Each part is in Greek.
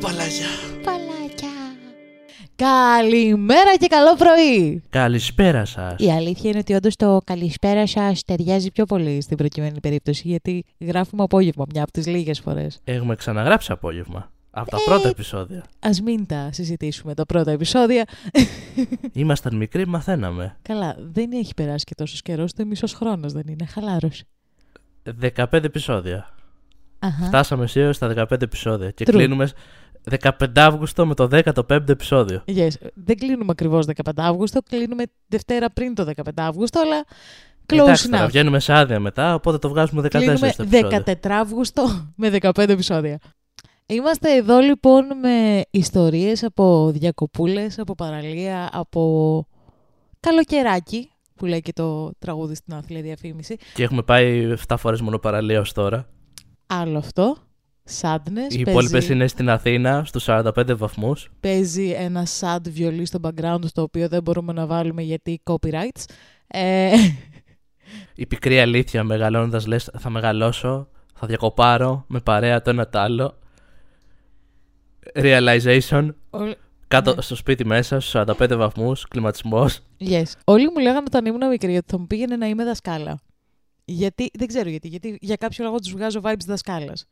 παλάκια. Παλάκια. Καλημέρα και καλό πρωί. Καλησπέρα σας. Η αλήθεια είναι ότι όντως το καλησπέρα σας ταιριάζει πιο πολύ στην προκειμένη περίπτωση, γιατί γράφουμε απόγευμα μια από τις λίγες φορές. Έχουμε ξαναγράψει απόγευμα. Από τα Ε. πρώτα επεισόδια. Α μην τα συζητήσουμε τα πρώτα επεισόδια. Ήμασταν μικροί, μαθαίναμε. Καλά, δεν έχει περάσει και τόσο καιρός, το μισός χρόνος δεν είναι. Χαλάρωση. 15 επεισόδια. Αχα. Φτάσαμε σήμερα στα 15 επεισόδια. Και True. κλείνουμε 15 Αύγουστο με το 15ο επεισόδιο. Yes. Δεν κλείνουμε ακριβώς 15 Αύγουστο, κλείνουμε Δευτέρα πριν το 15 Αύγουστο, αλλά close Εντάξει, τώρα enough. βγαίνουμε σε άδεια μετά, οπότε το βγάζουμε 14 Κλείνουμε στο επεισόδιο. 14 Αύγουστο με 15 επεισόδια. Είμαστε εδώ λοιπόν με ιστορίες από διακοπούλες, από παραλία, από καλοκαιράκι, που λέει και το τραγούδι στην άθλια διαφήμιση. Και έχουμε πάει 7 φορές μόνο παραλία ως τώρα. Άλλο αυτό. Sadness. Οι παίζει, υπόλοιπες είναι στην Αθήνα, στους 45 βαθμούς. παίζει ένα sad βιολί στο background, το οποίο δεν μπορούμε να βάλουμε γιατί copyrights. Ε, Η πικρή αλήθεια μεγαλώνοντας λες: Θα μεγαλώσω, θα διακοπάρω με παρέα το ένα το άλλο. Realization, όλοι- κάτω Ναι. στο σπίτι μέσα, στους 45 βαθμούς, κλιματισμός. Yes. Όλοι μου λέγανε όταν ήμουν μικρή ότι θα μου πήγαινε να είμαι δασκάλα. Γιατί, δεν ξέρω γιατί, γιατί για κάποιο λόγο τους βγάζω vibes δασκάλας.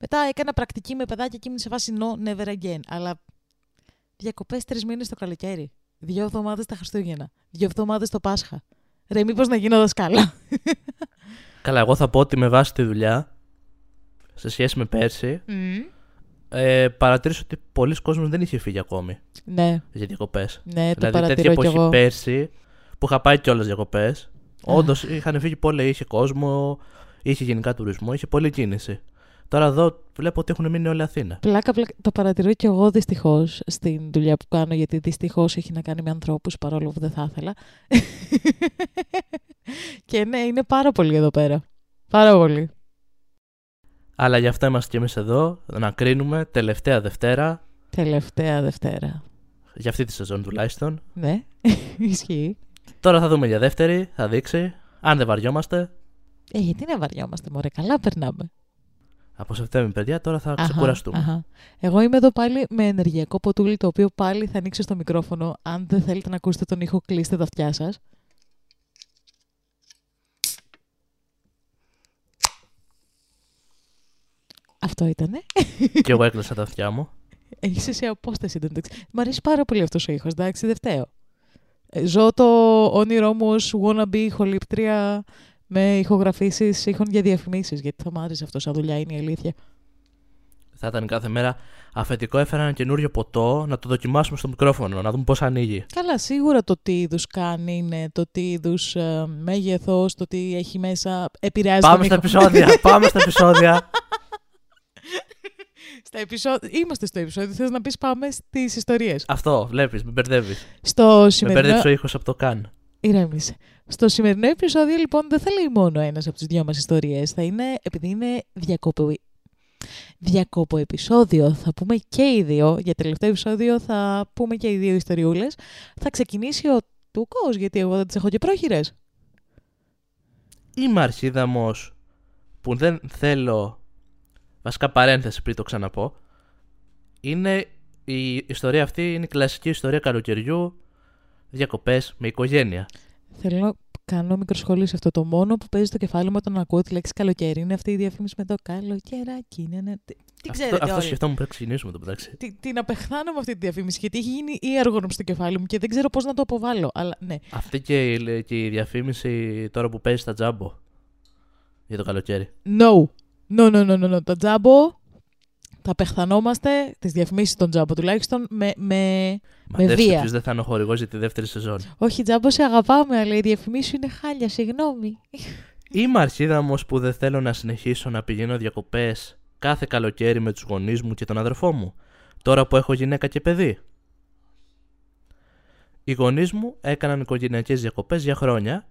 Μετά έκανα πρακτική με παιδάκια και ήμουν σε φάση no, never again. Αλλά διακοπές τρεις μήνες το καλοκαίρι. Δύο εβδομάδες τα Χριστούγεννα. Δύο εβδομάδες το Πάσχα. Ρε, μήπως να γίνω δασκάλα. Καλά, εγώ θα πω ότι με βάση τη δουλειά, σε σχέση με πέρσι, ε, παρατήρησα ότι πολλοί κόσμοι δεν είχε φύγει ακόμη ναι, για διακοπές. ναι, το Δηλαδή, τέτοια παρατηρώ κι εποχή εγώ. πέρσι, που είχα πάει κιόλας διακοπές, όντως είχαν φύγει πολλοί. Είχε κόσμο, είχε γενικά τουρισμό, είχε πολλή κίνηση. Τώρα εδώ βλέπω ότι έχουν μείνει όλοι Αθήνα. Πλάκα, πλάκα, το παρατηρώ κι εγώ δυστυχώς στην δουλειά που κάνω, γιατί δυστυχώς έχει να κάνει με ανθρώπους παρόλο που δεν θα ήθελα. και ναι, είναι πάρα πολύ εδώ πέρα. Πάρα πολύ. Αλλά γι' αυτό είμαστε κι εμείς εδώ, να κρίνουμε τελευταία Δευτέρα, Τελευταία Δευτέρα. για αυτή τη σεζόν τουλάχιστον. Ναι, ισχύει. Τώρα θα δούμε για δεύτερη, θα δείξει. Αν δεν βαριόμαστε, Ε, γιατί να βαριόμαστε, μωρέ, καλά περνάμε. Από Σεπτέμβρη, παιδιά, τώρα θα Αχα, ξεκουραστούμε. αχα. Εγώ είμαι εδώ πάλι με ενεργειακό ποτούλι, το οποίο πάλι θα ανοίξω στο μικρόφωνο. Αν δεν θέλετε να ακούσετε τον ήχο, κλείστε τα αυτιά σας. Αυτό ήτανε. και εγώ έκλεισα τα αυτιά μου. Έχεις εσύ απόσταση εντωμεταξύ. Μ' αρέσει πάρα πολύ αυτός ο ήχος, εντάξει, δεν φταίω. Ε, Ζω το όνειρό μου ως wannabe ηχολήπτρια με ηχογραφήσεις ήχων για διαφημίσεις, γιατί θα μ' άρεσε αυτό σαν δουλειά, είναι η αλήθεια. Θα ήταν κάθε μέρα αφεντικό, έφερα ένα καινούριο ποτό να το δοκιμάσουμε στο μικρόφωνο, να δούμε πώς ανοίγει. Καλά, σίγουρα το τι είδους κάνει είναι, το τι είδους ε, μέγεθος, το τι έχει μέσα επηρεάζει Πάμε τον στα ήχο. επεισόδια, πάμε στα επεισόδια. Στα επεισόδια. Είμαστε στο επεισόδιο. Θες να πεις πάμε στις ιστορίες. Αυτό, βλέπεις, με μπερδεύεις. Στο Με σημερινό. μπέρδεψε ο ήχος από το καν. Ηρέμησε. Στο σημερινό επεισόδιο, λοιπόν, δεν θα λέει μόνο ένας από τις δυο μας ιστορίες. Θα είναι, επειδή είναι διακόπο... διακόπο επεισόδιο, θα πούμε και οι δύο. Για τελευταίο επεισόδιο θα πούμε και οι δύο ιστοριούλες. Θα ξεκινήσει ο Τούκος, γιατί εγώ δεν τις έχω και πρόχειρες. Είμαι αρχίδαμος που δεν θέλω. Βασικά παρένθεση πριν το ξαναπώ. Είναι η ιστορία αυτή είναι η κλασική ιστορία καλοκαιριού. Διακοπές με οικογένεια. Θέλω να κάνω μικρό σχόλιο σε αυτό. Το μόνο που παίζει στο κεφάλι μου όταν ακούω τη λέξη καλοκαίρι είναι αυτή η διαφήμιση με το καλοκαιράκι. Ναι, ναι. Τι, τι ξέρετε αυτό, αυτό όλοι. σκεφτόμουν πριν ξεκινήσουμε το μεταξύ. Τι, την απεχθάνω με αυτή τη διαφήμιση γιατί έχει γίνει ή έργο στο κεφάλι μου και δεν ξέρω πώς να το αποβάλω. Αλλά ναι. Αυτή και η, και η διαφήμιση τώρα που παίζει στα τζάμπο. Για το καλοκαίρι. No. No, no, no, no, no. Τα τζάμπο τα απεχθανόμαστε, τις διαφημίσεις των τζάμπο τουλάχιστον, με, με... Μαντέψτε βία. ποιος δεν θα είναι ο χορηγός για τη δεύτερη σεζόν. Όχι, τζάμπο σε αγαπάμε, αλλά η διαφημίση σου είναι χάλια, συγγνώμη. Είμαι αρχίδαμος που δεν θέλω να συνεχίσω να πηγαίνω διακοπές κάθε καλοκαίρι με τους γονείς μου και τον αδερφό μου, τώρα που έχω γυναίκα και παιδί. Οι γονείς μου έκαναν οικογενειακές διακοπές για χρόνια.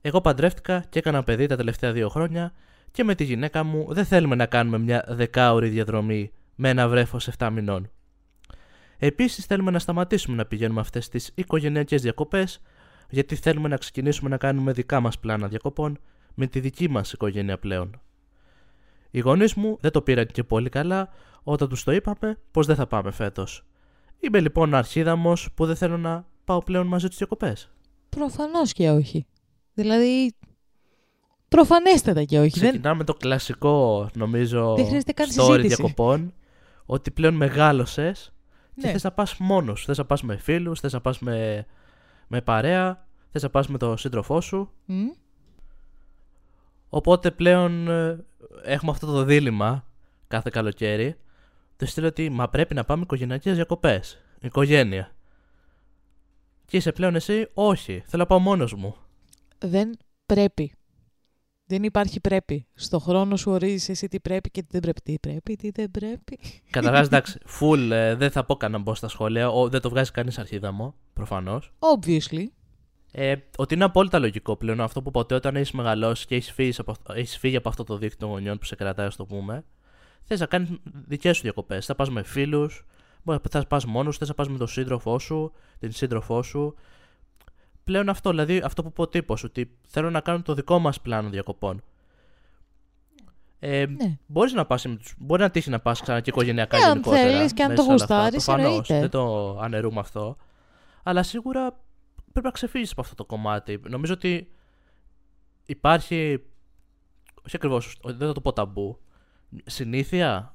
Εγώ παντρεύτηκα και έκανα παιδί τα τελευταία δύο χρόνια και με τη γυναίκα μου δεν θέλουμε να κάνουμε μια δεκάωρη διαδρομή με ένα βρέφος 7 μηνών. Επίσης θέλουμε να σταματήσουμε να πηγαίνουμε αυτές τις οικογενειακές διακοπές γιατί θέλουμε να ξεκινήσουμε να κάνουμε δικά μας πλάνα διακοπών με τη δική μας οικογένεια πλέον. Οι γονείς μου δεν το πήραν και πολύ καλά όταν τους το είπαμε πως δεν θα πάμε φέτος. Είμαι λοιπόν αρχίδαμος που δεν θέλω να πάω πλέον μαζί τους διακοπές. Προφανώς και όχι. Δηλαδή. Προφανέστατα και όχι. Δεν... Ξεκινάμε το κλασικό, νομίζω, Δεν χρειάζεται καν story συζήτηση. διακοπών. Ότι πλέον μεγάλωσες και Ναι. θες να πας μόνος. Θες να πας με φίλους, θες να πας με, με παρέα, θες να πας με τον σύντροφό σου. Μμ. Οπότε πλέον ε, έχουμε αυτό το δίλημα κάθε καλοκαίρι. Το στείλω ότι μα πρέπει να πάμε οικογενειακές διακοπές. Οικογένεια. Και είσαι πλέον εσύ, όχι. Θέλω να πάω μόνος μου. Δεν πρέπει. Δεν υπάρχει πρέπει. Στο χρόνο σου ορίζεις εσύ τι πρέπει και τι δεν πρέπει. Τι πρέπει, τι δεν πρέπει. Καταρχάς, εντάξει, full ε, δεν θα πω καν να μπω στα σχόλια. Ο, δεν το βγάζει κανείς αρχίδα μου, προφανώς. Obviously. Ε, ότι είναι απόλυτα λογικό πλέον αυτό που ποτέ όταν έχεις μεγαλώσει και έχεις φύγει, από, έχεις φύγει από αυτό το δίκτυο των γονιών που σε κρατάει, ας το πούμε, θες να κάνεις δικές σου διακοπές. Θα πας με φίλους, θα πας μόνος, θες να πας με τον σύντροφό σου, την σύντροφό σου. Πλέον αυτό, δηλαδή αυτό που είπε ο τύπος, ότι θέλω να κάνω το δικό μας πλάνο διακοπών. Ε, Ναι. Μπορείς να πας, με τους- μπορεί να τύχει να πας ξανά και οικογενειακά Ε, αν γενικότερα. θέλεις και αν μέσα το σε όλα αυτά. γουστάρεις, Προφανώς, εννοείται. Δεν το αναιρούμε αυτό. Αλλά σίγουρα πρέπει να ξεφύγεις από αυτό το κομμάτι. Νομίζω ότι υπάρχει. Όχι ακριβώς, δεν θα το πω ταμπού. Συνήθεια.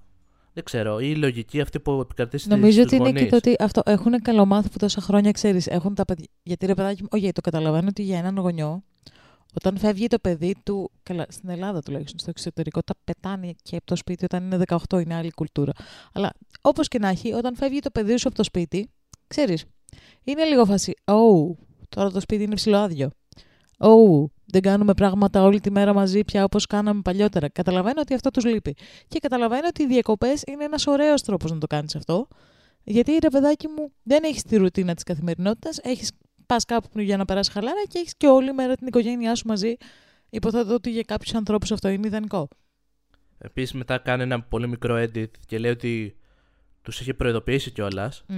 Δεν ξέρω. Ή η λογική αυτή που επικρατεί στις- Νομίζω στους ότι είναι και γονείς. το ότι αυτό έχουν καλομάθει που τόσα χρόνια ξέρεις. Έχουν τα παιδιά. Γιατί ρε παιδάκι μου, όχι, το καταλαβαίνω ότι για έναν γονιό, όταν φεύγει το παιδί του. Καλά, στην Ελλάδα τουλάχιστον, στο εξωτερικό τα πετάνε και από το σπίτι όταν είναι 18, είναι άλλη κουλτούρα. Αλλά όπως και να έχει, όταν φεύγει το παιδί σου από το σπίτι, ξέρεις, είναι λίγο φάση. Oh, τώρα το σπίτι είναι ψηλοάδιο. Oh, δεν κάνουμε πράγματα όλη τη μέρα μαζί πια όπως κάναμε παλιότερα. Καταλαβαίνω ότι αυτό τους λείπει. Και καταλαβαίνω ότι οι διακοπές είναι ένας ωραίος τρόπος να το κάνεις αυτό. Γιατί ρε παιδάκι μου, δεν έχεις τη ρουτίνα της καθημερινότητας. Έχεις πας κάπου για να περάσεις χαλάρα και έχεις και όλη μέρα την οικογένειά σου μαζί. Υποθέτω ότι για κάποιους ανθρώπους αυτό είναι ιδανικό. Επίσης, μετά κάνει ένα πολύ μικρό edit και λέει ότι τους είχε προειδοποιήσει κιόλας. Mm.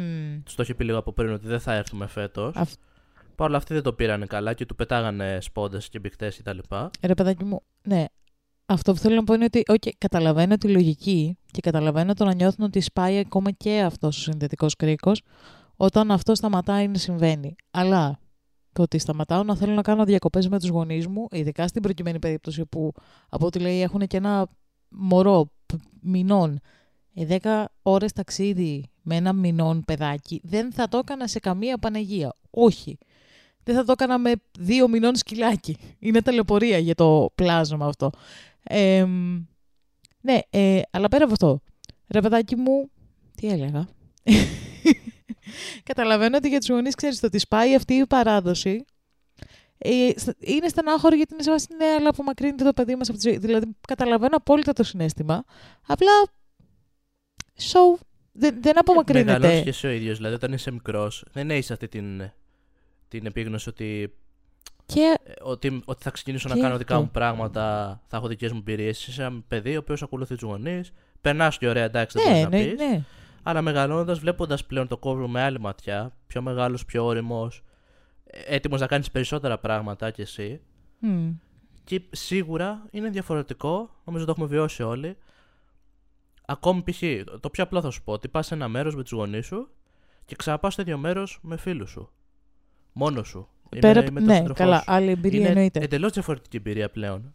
Τους το είχε πει λίγο από πριν ότι δεν θα έρθουμε φέτος. Αυ- Παρ' όλα αυτοί δεν το πήρανε καλά και του πετάγανε σπόντες και μπιχτέ κτλ. Ρε παιδάκι μου, ναι. Αυτό που θέλω να πω είναι ότι okay, καταλαβαίνω τη λογική και καταλαβαίνω το να νιώθουν ότι σπάει ακόμα και αυτός ο συνδετικός κρίκος όταν αυτό σταματάει να συμβαίνει. Αλλά το ότι σταματάω να θέλω να κάνω διακοπές με τους γονείς μου, ειδικά στην προκειμένη περίπτωση που από ό,τι λέει έχουν και ένα μωρό π- μηνών, ε, 10 ώρες ταξίδι με ένα μηνών παιδάκι, δεν θα το έκανα σε καμία Παναγία. Όχι. Δεν θα το έκανα με δύο μηνών σκυλάκι. Είναι ταλαιπωρία για το πλάσμα αυτό. Ε, ναι, ε, αλλά πέρα από αυτό, ρε παιδάκι μου, τι έλεγα; Καταλαβαίνω ότι για τους γονείς ξέρεις το ότι σπάει αυτή η παράδοση. Ε, στα- είναι στενάχωρο γιατί είναι σε βάση ναι, αλλά απομακρύνεται το παιδί μας από τη ζωή. Δηλαδή, καταλαβαίνω απόλυτα το συνέστημα. Απλά, so, δεν, δεν Μεγαλώσει απομακρύνεται. και εσύ ο ίδιος. Δηλαδή, όταν είσαι μικρός, δεν έχεις αυτή την, την επίγνωση ότι, Και ε, ότι, ότι θα ξεκινήσω να Και κάνω δικά αυτό. μου πράγματα, θα έχω δικές μου εμπειρίες. Είσαι ένα παιδί ο οποίος ακολουθεί τους γονείς. Περνάς και ωραία, εντάξει, δεν ναι, μπορείς ναι, να πεις. ναι. Αλλά μεγαλώνοντας, βλέποντας πλέον το κόσμο με άλλη ματιά, πιο μεγάλος, πιο όριμος, έτοιμος να κάνεις περισσότερα πράγματα κι εσύ. Μμ. Και σίγουρα είναι διαφορετικό, νομίζω το έχουμε βιώσει όλοι. Ακόμη π.χ. το πιο απλό θα σου πω ότι πας σε ένα μέρος με τους γονείς σου και ξαναπά στο ίδιο μέρος με φίλους σου. Μόνος σου. ή Πέρα, με, με τον ναι, σύντροφό καλά, σου. άλλη εμπειρία Είναι εννοείται. εντελώς διαφορετική εμπειρία πλέον.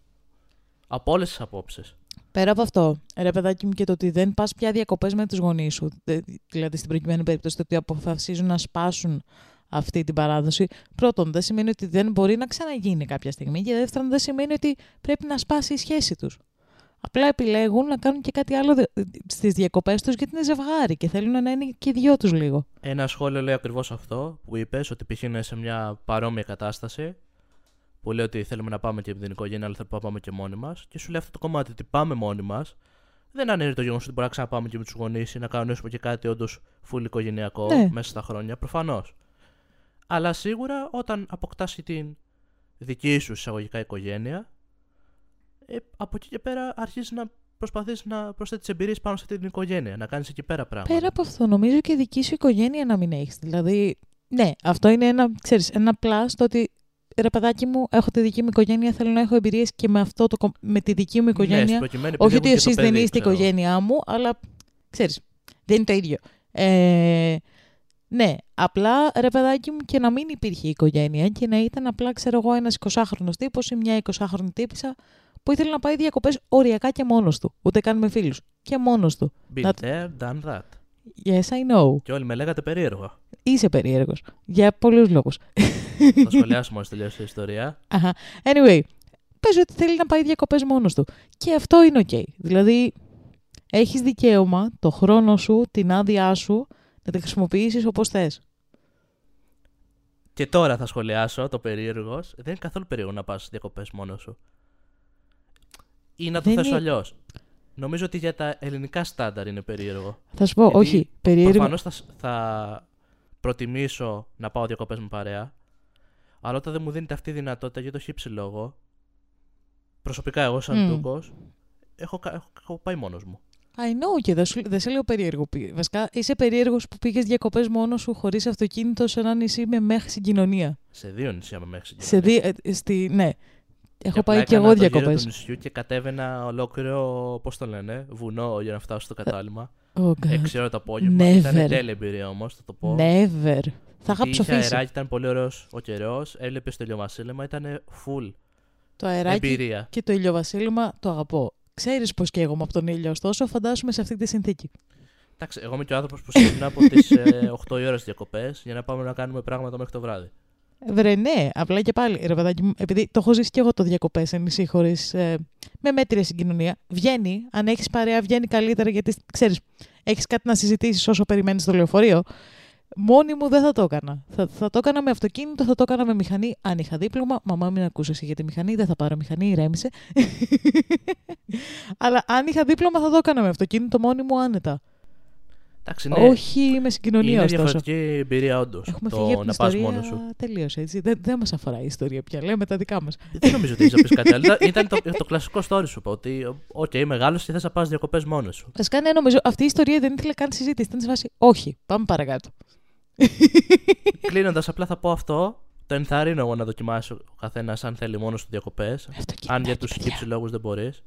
Από όλες τις απόψεις. Πέρα από αυτό, ρε παιδάκι μου, και το ότι δεν πας πια διακοπές με τους γονείς σου, δε- δηλαδή στην προκειμένη περίπτωση το ότι αποφασίζουν να σπάσουν αυτή την παράδοση, πρώτον, δεν σημαίνει ότι δεν μπορεί να ξαναγίνει κάποια στιγμή και δεύτερον, δεν σημαίνει ότι πρέπει να σπάσει η σχέση τους. Απλά επιλέγουν να κάνουν και κάτι άλλο στις διακοπές τους γιατί είναι ζευγάρι και θέλουν να είναι και οι δυο τους λίγο. Ένα σχόλιο λέει ακριβώς αυτό που είπες, ότι π.χ. είναι σε μια παρόμοια κατάσταση. Που λέει ότι θέλουμε να πάμε και με την οικογένεια, αλλά θέλουμε να πάμε και μόνοι μας. Και σου λέει αυτό το κομμάτι ότι πάμε μόνοι μας. Δεν αναιρεί το γεγονός ότι μπορεί να ξαναπάμε και με τους γονείς ή να κανονίσουμε και κάτι όντως φουλ οικογενειακό Ναι. μέσα στα χρόνια. Προφανώς. Αλλά σίγουρα όταν αποκτάς την δική σου εισαγωγικά οικογένεια, ε, από εκεί και πέρα αρχίζεις να προσπαθείς να προσθέτεις εμπειρίες πάνω σε αυτή την οικογένεια, να κάνεις εκεί πέρα πράγματα. Πέρα από αυτό, νομίζω και δική σου οικογένεια να μην έχεις. Δηλαδή, ναι, αυτό είναι ένα, ξέρεις, ένα πλάς το ότι ρε παιδάκι μου, έχω τη δική μου οικογένεια, θέλω να έχω εμπειρίες και με, αυτό το, κο- με τη δική μου Ναι, οικογένεια. στην προκειμένη, Όχι επειδή ότι έχω και το εσεί δεν παιδί, είστε η ξέρω. οικογένειά μου, αλλά ξέρεις, δεν είναι το ίδιο. Ε, ναι, απλά ρε παιδάκι μου και να μην υπήρχε η οικογένεια και να ήταν απλά, ξέρω εγώ, ένας 20χρονο τύπος ή μια 20χρονη τύπησα που ήθελε να πάει διακοπές οριακά και μόνος του. Ούτε καν με φίλους. Και μόνος του. Been Να- there, done that. Yes, I know. Και όλοι με λέγατε περίεργο. Είσαι περίεργος. Για πολλούς λόγους. Θα σχολιάσω μόλι τελειώσει η ιστορία. Αχα. Anyway, πες ότι θέλει να πάει διακοπές μόνος του. Και αυτό είναι ok. Δηλαδή, έχεις δικαίωμα το χρόνο σου, την άδειά σου, να τη χρησιμοποιήσεις όπως θες. Και τώρα θα σχολιάσω το περίεργος. Δεν είναι καθόλου περίεργο να πας διακοπές μόνος σου. Ή να το Δεν θέσω είναι- αλλιώς. Νομίζω ότι για τα ελληνικά στάνταρ είναι περίεργο. Θα σου πω, Γιατί όχι, περίεργο. Προφανώς θα, σ- θα προτιμήσω να πάω διακοπές με παρέα. Αλλά όταν δεν μου δίνεται αυτή η δυνατότητα για το χύψη λόγο, προσωπικά εγώ σαν Μμ. Τούκος, έχω, κα- έχω, έχω πάει μόνος μου. I know και δεν, σου, δεν σε λέω περίεργο. Πη- Βασικά, είσαι περίεργος που πήγες διακοπές μόνος σου χωρίς αυτοκίνητο σε ένα νησί με μέχρι συγκοινωνία. Σε δύο νησιά με μέχρι Σε δι... ε, στη... Ναι. Έχω απλά πάει και έκανα εγώ το γύρο διακοπές. του νησιού και κατέβαινα ολόκληρο, πώς το λένε, βουνό για να φτάσω στο κατάλημα. Oh God. Έξι ώρα το απόγευμα. Never. Ήταν τέλεια εμπειρία όμως, θα το πω. Never. Θα είχα Γιατί είχε ψοφήσει. αεράκι, ήταν πολύ ωραίος ο καιρός. Έβλεπες το ηλιοβασίλεμα, ήταν full Το αεράκι εμπειρία. και το ηλιοβασίλεμα το αγαπώ. Ξέρεις πώ καίγομαι από τον ήλιο, ωστόσο φαντάσουμε σε αυτή τη συνθήκη. Εντάξει, εγώ είμαι και ο άνθρωπος που σηκώνω από τις 8 η ώρα διακοπές για να πάμε να κάνουμε πράγματα μέχρι το βράδυ. Βρε, ναι, απλά και πάλι, ρε παιδάκι μου, επειδή το έχω ζήσει και εγώ το διακοπές σε νησί χωρίς. Ε, με μέτρια συγκοινωνία. Βγαίνει, αν έχεις παρέα, βγαίνει καλύτερα γιατί ξέρεις, έχεις κάτι να συζητήσεις όσο περιμένεις στο λεωφορείο. Μόνη μου δεν θα το έκανα. Θα, θα το έκανα με αυτοκίνητο, θα το έκανα με μηχανή. Αν είχα δίπλωμα, μαμά μην ακούσει εσύ για τη μηχανή, δεν θα πάρω μηχανή, ηρέμησε. Αλλά αν είχα δίπλωμα, θα το έκανα με αυτοκίνητο μόνη μου άνετα. Εντάξει, ναι, Όχι με συγκοινωνία, είναι ωστόσο. διαφορετική εμπειρία, όντως. Έχουμε φύγει Το από την να πας ιστορία μόνος σου. τελείως, έτσι. Δεν, δεν μας αφορά η ιστορία πια. Λέμε τα δικά μας. Δεν νομίζω ότι έχεις να πεις κάτι άλλο. Ήταν- Ήταν το, το κλασικό story σου. πω, Ότι, οκ, μεγάλο και θες να πας διακοπές μόνος σου. Βασικά, ναι, νομίζω αυτή η ιστορία δεν ήθελε καν συζήτηση. Ήταν σε φάση, όχι, πάμε παρακάτω. Κλείνοντας, απλά θα πω αυτό. Το ενθαρρύνω εγώ να δοκιμάσει ο καθένας αν θέλει μόνος του διακοπές. Αν για τους χύψη λόγους δεν μπορείς.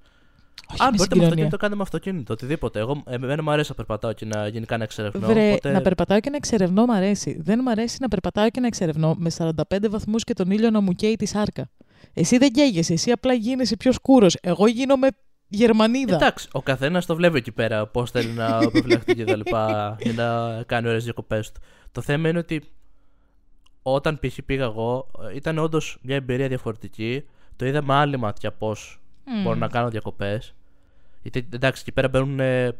Όχι Αν με μπορείτε με συγκοινωνία. αυτοκίνητο, κάντε με αυτοκίνητο. Οτιδήποτε. Εγώ, εμένα μου αρέσει να περπατάω και να γίνει κανένα εξερευνό. Βρε, οπότε... να περπατάω και να εξερευνώ μ' αρέσει. Δεν μ' αρέσει να περπατάω και να εξερευνώ με 45 βαθμούς και τον ήλιο να μου καίει τη σάρκα. Εσύ δεν καίγεσαι, εσύ απλά γίνεσαι πιο σκούρος. Εγώ γίνομαι Γερμανίδα. Εντάξει, ο καθένας το βλέπει εκεί πέρα πώς θέλει να προφυλαχθεί και τα λοιπά για να κάνει ωραίες διακοπές του. Το θέμα είναι ότι όταν π.χ. πήγα εγώ, ε, ήταν όντως μια εμπειρία διαφορετική. Το είδα με άλλη μάτια πώς Μμμ. μπορώ να κάνω διακοπές. Γιατί εντάξει, εκεί πέρα μπαίνουν, ε,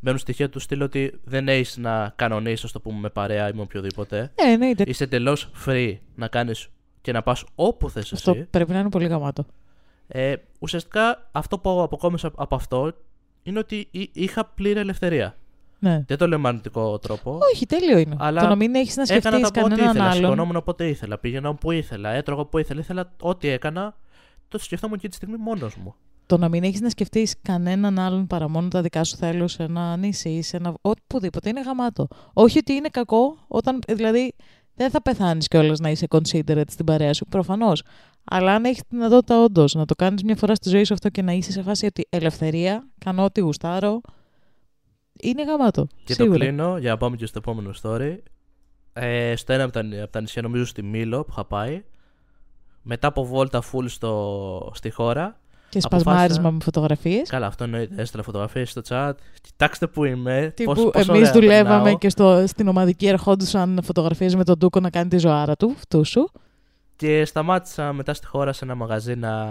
μπαίνουν στοιχεία του στυλ ότι δεν έχεις να κανονίσεις, ας το πούμε, με παρέα ή με οποιοδήποτε. Ναι, ναι, είτε- Είσαι εντελώς free να κάνεις και να πας όπου θες αυτό εσύ. πρέπει να είναι πολύ γαμάτο. Ε, ουσιαστικά αυτό που αποκόμισα από αυτό είναι ότι εί- είχα πλήρη ελευθερία. Ναι. Δεν το λέω με αρνητικό τρόπο. Όχι, τέλειο είναι. Αλλά το να μην έχεις να έκανα σκεφτείς τα ό,τι κανέναν ήθελα. άλλον. Σηκωνόμουν όποτε ήθελα. Πήγαινα όπου ήθελα. Έτρωγα όπου ήθελα. Ήθελα ό,τι έκανα. Το σκεφτόμουν και τη στιγμή μόνος μου. Το να μην έχεις να σκεφτείς κανέναν άλλον παρά μόνο τα δικά σου θέλω σε ένα νησί ή σε ένα. Οπουδήποτε είναι γαμάτο. Όχι ότι είναι κακό, όταν. Δηλαδή, δεν θα πεθάνεις κιόλας να είσαι considerate στην παρέα σου, προφανώς. Αλλά αν έχεις τη δυνατότητα όντως να το κάνεις μια φορά στη ζωή σου αυτό και να είσαι σε φάση ότι ελευθερία, κάνω ό,τι γουστάρω. Είναι γαμάτο. Και σίγουρα. το κλείνω για να πάμε και στο επόμενο story. Ε, στο ένα από τα, από τα νησιά, νομίζω στη Μήλο που είχα πάει. Μετά από βόλτα full στο, στη χώρα. Και αποφάσισα- σπασμάρισμα με φωτογραφίες. Καλά, αυτό εννοείται. Έστειλα φωτογραφίες στο chat. Κοιτάξτε που είμαι. Τύπου πώς, πόσο εμείς ωραία δουλεύαμε περνάω. και στο, στην ομαδική ερχόντουσαν φωτογραφίες με τον Τούκο να κάνει τη ζωάρα του, αυτού σου. Και σταμάτησα μετά στη χώρα σε ένα μαγαζί να,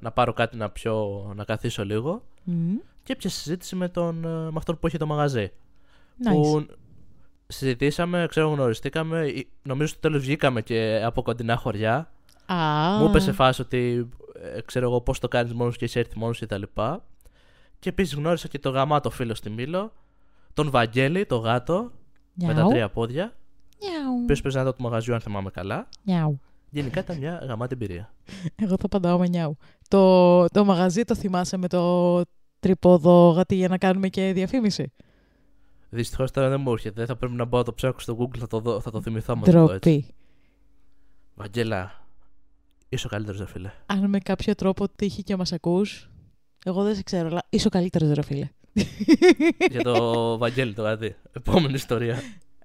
να πάρω κάτι να πιω, να καθίσω λίγο. Μμμ. Και έπιασε συζήτηση με, τον, ε, με αυτόν που είχε το μαγαζί. Nice. Που συζητήσαμε, ξέρω, γνωριστήκαμε. ε, Νομίζω στο τέλος βγήκαμε και από κοντινά χωριά. Α, Μου είπε σε φάση ότι ε, ξέρω εγώ πώς το κάνεις μόνος και εσύ έρθει μόνος κτλ. Και επίσης γνώρισα και το γαμάτο φίλο στη Μήλο, τον Βαγγέλη, το γάτο, με τα Νιάου. τρία πόδια. Νιάου. Ο οποίος παίζει να το του μαγαζιού, αν θυμάμαι καλά. Νιάου. Γενικά ήταν μια γαμάτη εμπειρία. Εγώ θα απαντάω με νιάου. Το, το μαγαζί το θυμάσαι με το τρίποδο γατί για να κάνουμε και διαφήμιση; Δυστυχώς τώρα δεν μου έρχεται. Δεν θα πρέπει να μπω να το ψάξω στο Google, θα το, δω, θα το θυμηθώ άμα το δω έτσι. Ντροπή. Βαγγέλα, Είσαι ο καλύτερος, ρε φίλε. Αν με κάποιο τρόπο τύχει και μας ακούς, εγώ δεν σε ξέρω, αλλά είσαι ο καλύτερος, ρε φίλε. Για το Βαγγέλη το κάτι. Επόμενη ιστορία.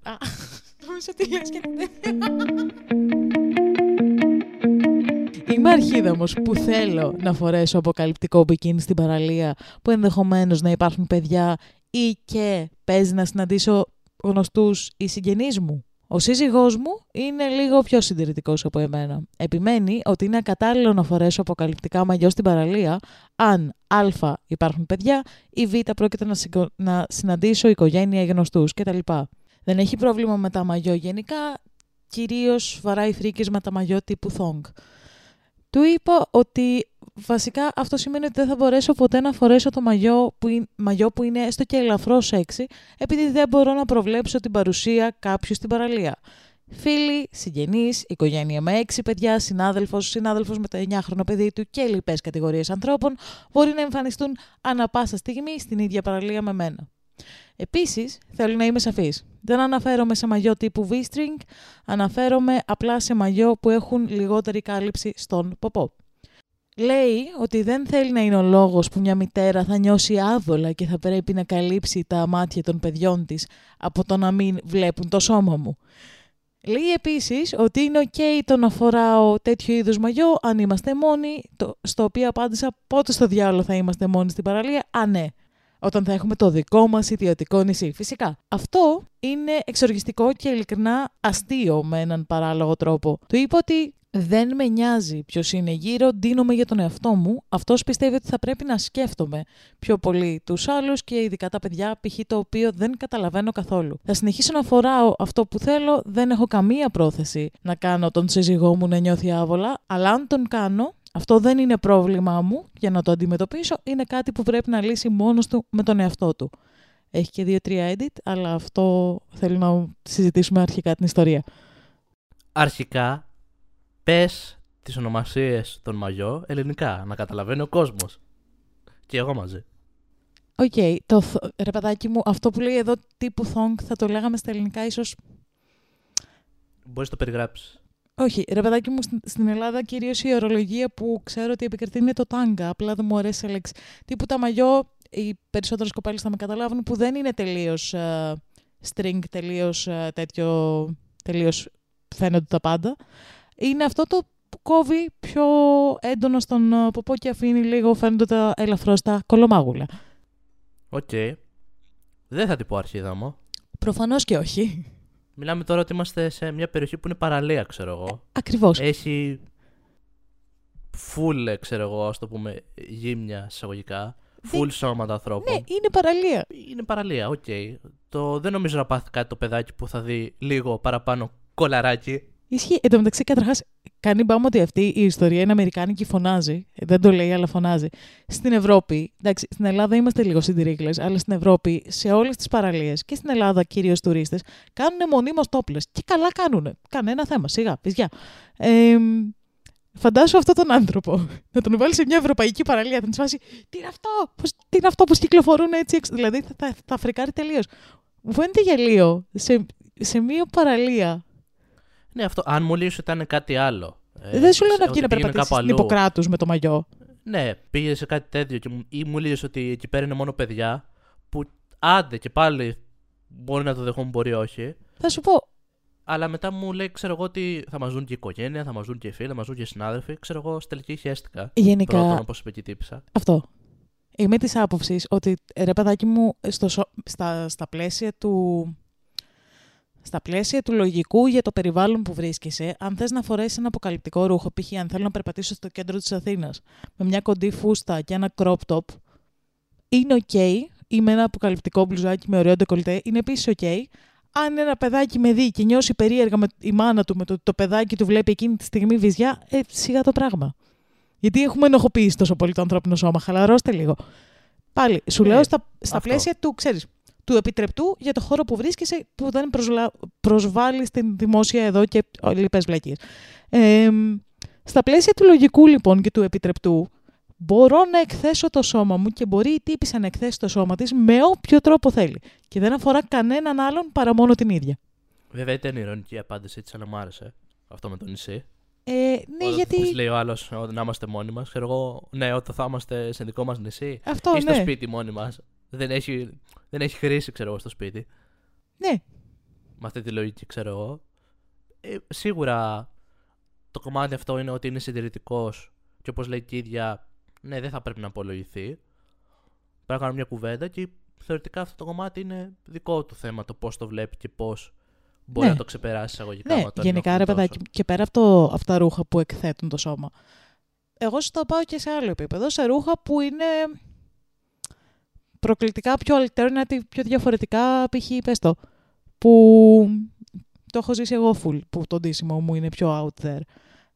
Α, νομίζω ότι λες και Είμαι αρχίδαμο που θέλω να φορέσω αποκαλυπτικό μπικίνι στην παραλία που ενδεχομένως να υπάρχουν παιδιά ή και παίζει να συναντήσω γνωστούς ή συγγενείς μου. Ο σύζυγός μου είναι λίγο πιο συντηρητικός από εμένα. Επιμένει ότι είναι ακατάλληλο να φορέσω αποκαλυπτικά μαγιό στην παραλία αν α. υπάρχουν παιδιά ή β. πρόκειται να, συγκο... να συναντήσω οικογένεια ή γνωστούς κτλ. Δεν έχει πρόβλημα με τα μαγιό γενικά, κυρίως βαράει φρίκες με τα μαγιό τύπου thong. Του είπα ότι βασικά αυτό σημαίνει ότι δεν θα μπορέσω ποτέ να φορέσω το μαγιό που, είναι, μαγιό που είναι έστω και ελαφρώς σεξι, επειδή δεν μπορώ να προβλέψω την παρουσία κάποιου στην παραλία. Φίλοι, συγγενείς, οικογένεια με έξι παιδιά, συνάδελφος, συνάδελφος με το 9χρονο παιδί του και λοιπές κατηγορίες ανθρώπων μπορεί να εμφανιστούν ανα πάσα στιγμή στην ίδια παραλία με μένα. Επίσης, θέλω να είμαι σαφής. Δεν αναφέρομαι σε μαγιό τύπου V-string, αναφέρομαι απλά σε μαγιό που έχουν λιγότερη κάλυψη στον ποπό. Λέει ότι δεν θέλει να είναι ο λόγος που μια μητέρα θα νιώσει άβολα και θα πρέπει να καλύψει τα μάτια των παιδιών της από το να μην βλέπουν το σώμα μου. Λέει επίσης ότι είναι ok το να φοράω τέτοιο είδους μαγιό αν είμαστε μόνοι, το, στο οποίο απάντησα πότε στο διάλογο θα είμαστε μόνοι στην παραλία; Α, ναι όταν θα έχουμε το δικό μας ιδιωτικό νησί. Φυσικά. Αυτό είναι εξοργιστικό και ειλικρινά αστείο με έναν παράλογο τρόπο. Του είπα ότι δεν με νοιάζει ποιος είναι γύρω, ντύνομαι για τον εαυτό μου. Αυτός πιστεύει ότι θα πρέπει να σκέφτομαι πιο πολύ τους άλλους και ειδικά τα παιδιά, π.χ. το οποίο δεν καταλαβαίνω καθόλου. Θα συνεχίσω να φοράω αυτό που θέλω, δεν έχω καμία πρόθεση να κάνω τον σύζυγό μου να νιώθει άβολα, αλλά αν τον κάνω, αυτό δεν είναι πρόβλημά μου για να το αντιμετωπίσω, είναι κάτι που πρέπει να λύσει μόνος του με τον εαυτό του. Έχει και δύο-τρία edit, αλλά αυτό θέλω να συζητήσουμε αρχικά την ιστορία. Αρχικά, πες τις ονομασίες των μαγιό ελληνικά, να καταλαβαίνει ο κόσμος. Και εγώ μαζί. OK, okay, το, ρε παιδάκι μου, αυτό που λέει εδώ τύπου thong θα το λέγαμε στα ελληνικά ίσως... Μπορείς να το περιγράψεις. Όχι, ρε παιδάκι μου, στην Ελλάδα κυρίως η ορολογία που ξέρω ότι επικρατεί είναι το τάγκα. Απλά δεν μου αρέσει η λέξη. Τύπου τα μαγιό, οι περισσότερες κοπέλες θα με καταλάβουν, που δεν είναι τελείως uh, string, τελείως uh, τέτοιο. τελείως φαίνονται τα πάντα. Είναι αυτό το που κόβει πιο έντονο στον uh, ποπό και αφήνει λίγο φαίνονται τα ελαφρώ στα κολομάγουλα. Οκ. Okay. Δεν θα την πω αρχίδα μου. Προφανώς και όχι. Μιλάμε τώρα ότι είμαστε σε μια περιοχή που είναι παραλία, ξέρω εγώ. Ακριβώς. Έχει φουλ, ξέρω εγώ, ας το πούμε, γύμνια εισαγωγικά. Φουλ σώματα ανθρώπων. Ναι, είναι παραλία. Είναι παραλία, OK. Okay. Το... Δεν νομίζω να πάθει κάτι το παιδάκι που θα δει λίγο παραπάνω κολαράκι. Ισχύει. Εν τω μεταξύ, καταρχάς, κάνει μπάμα ότι αυτή η ιστορία είναι Αμερικάνικη φωνάζει. Δεν το λέει, αλλά φωνάζει. Στην Ευρώπη, εντάξει, στην Ελλάδα είμαστε λίγο συντηρήκλες, αλλά στην Ευρώπη, σε όλες τις παραλίες και στην Ελλάδα κυρίως τουρίστες, κάνουν μονίμως τόπλες. Και καλά κάνουν. Κανένα θέμα. Σιγά, πizιά. Ε, Φαντάσου αυτόν τον άνθρωπο να τον βάλει σε μια ευρωπαϊκή παραλία. Θα του Τι είναι αυτό, πώς, τι είναι αυτό που κυκλοφορούν έτσι. Δηλαδή θα, θα, θα φρικάρει τελείως. Μου φαίνεται γελίο σε, σε μια παραλία ναι, αυτό. Αν μου λύσει ήταν κάτι άλλο. Ε, δεν σου λέω να βγει να περπατήσεις στην Ιπποκράτου με το μαγιό. Ναι, πήγε σε κάτι τέτοιο και, ή μου λύσει ότι εκεί πέρα είναι μόνο παιδιά. Που άντε και πάλι μπορεί να το δεχόμουν, μπορεί όχι. Θα σου πω. Αλλά μετά μου λέει, ξέρω εγώ, ότι θα μας δουν και η οικογένεια, θα μας δουν και οι φίλοι, θα μας δουν και οι συνάδελφοι. Ξέρω εγώ, στη τελική χαίστηκα. Γενικά. Πρώτον, όπως είπε και η τύπησα. Αυτό. Είμαι της άποψης ότι ρε παιδάκι μου, στο, στα, στα πλαίσια του στα πλαίσια του λογικού για το περιβάλλον που βρίσκεσαι, αν θες να φορέσεις ένα αποκαλυπτικό ρούχο, π.χ. αν θέλω να περπατήσω στο κέντρο της Αθήνας με μια κοντή φούστα και ένα crop top, είναι OK. Ή με ένα αποκαλυπτικό μπλουζάκι με ωραίο ντεκολτέ, είναι επίσης OK. Αν ένα παιδάκι με δει και νιώσει περίεργα με η μάνα του, με το, το παιδάκι του βλέπει εκείνη τη στιγμή βυζιά, ε, σιγά το πράγμα. Γιατί έχουμε ενοχοποιήσει τόσο πολύ το ανθρώπινο σώμα. Χαλαρώστε λίγο. Πάλι, σου λέω ναι, στα, στα πλαίσια του, ξέρεις, του επιτρεπτού για το χώρο που βρίσκεσαι, που δεν προσλα... προσβάλλεις στην δημόσια εδώ και λοιπές βλακίες. Ε, στα πλαίσια του λογικού λοιπόν και του επιτρεπτού, μπορώ να εκθέσω το σώμα μου και μπορεί η τύπησα να εκθέσει το σώμα της με όποιο τρόπο θέλει. Και δεν αφορά κανέναν άλλον παρά μόνο την ίδια. Βέβαια ήταν ηρωνική η απάντηση έτσι, αλλά μου άρεσε αυτό με το νησί. Ε, ναι, Όταν γιατί. της λέει ο άλλος να είμαστε μόνοι μας. Ξέρω εγώ, ναι, όταν θα είμαστε σε δικό μας νησί. Αυτό, ή στο ναι. σπίτι μόνοι μας. Δεν έχει, δεν έχει χρήση, ξέρω εγώ, στο σπίτι. Ναι, Με αυτή τη λογική, ξέρω εγώ. Ε, σίγουρα το κομμάτι αυτό είναι ότι είναι συντηρητικός και όπως λέει και η ίδια, ναι, δεν θα πρέπει να απολογηθεί. Πρέπει να κάνουμε μια κουβέντα και θεωρητικά αυτό το κομμάτι είναι δικό του θέμα. Το πώς το βλέπει και πώς μπορεί Ναι. να το ξεπεράσει εισαγωγικά. ναι. άμα τον γενικά ρε ενοχλεί παιδάκι, τόσο. και πέρα από το, από τα ρούχα που εκθέτουν το σώμα. Εγώ σου το πάω και σε άλλο επίπεδο, σε ρούχα που είναι προκλητικά πιο alternative, πιο διαφορετικά, π.χ. πες το, που το έχω ζήσει εγώ full, που το ντύσιμο μου είναι πιο out there.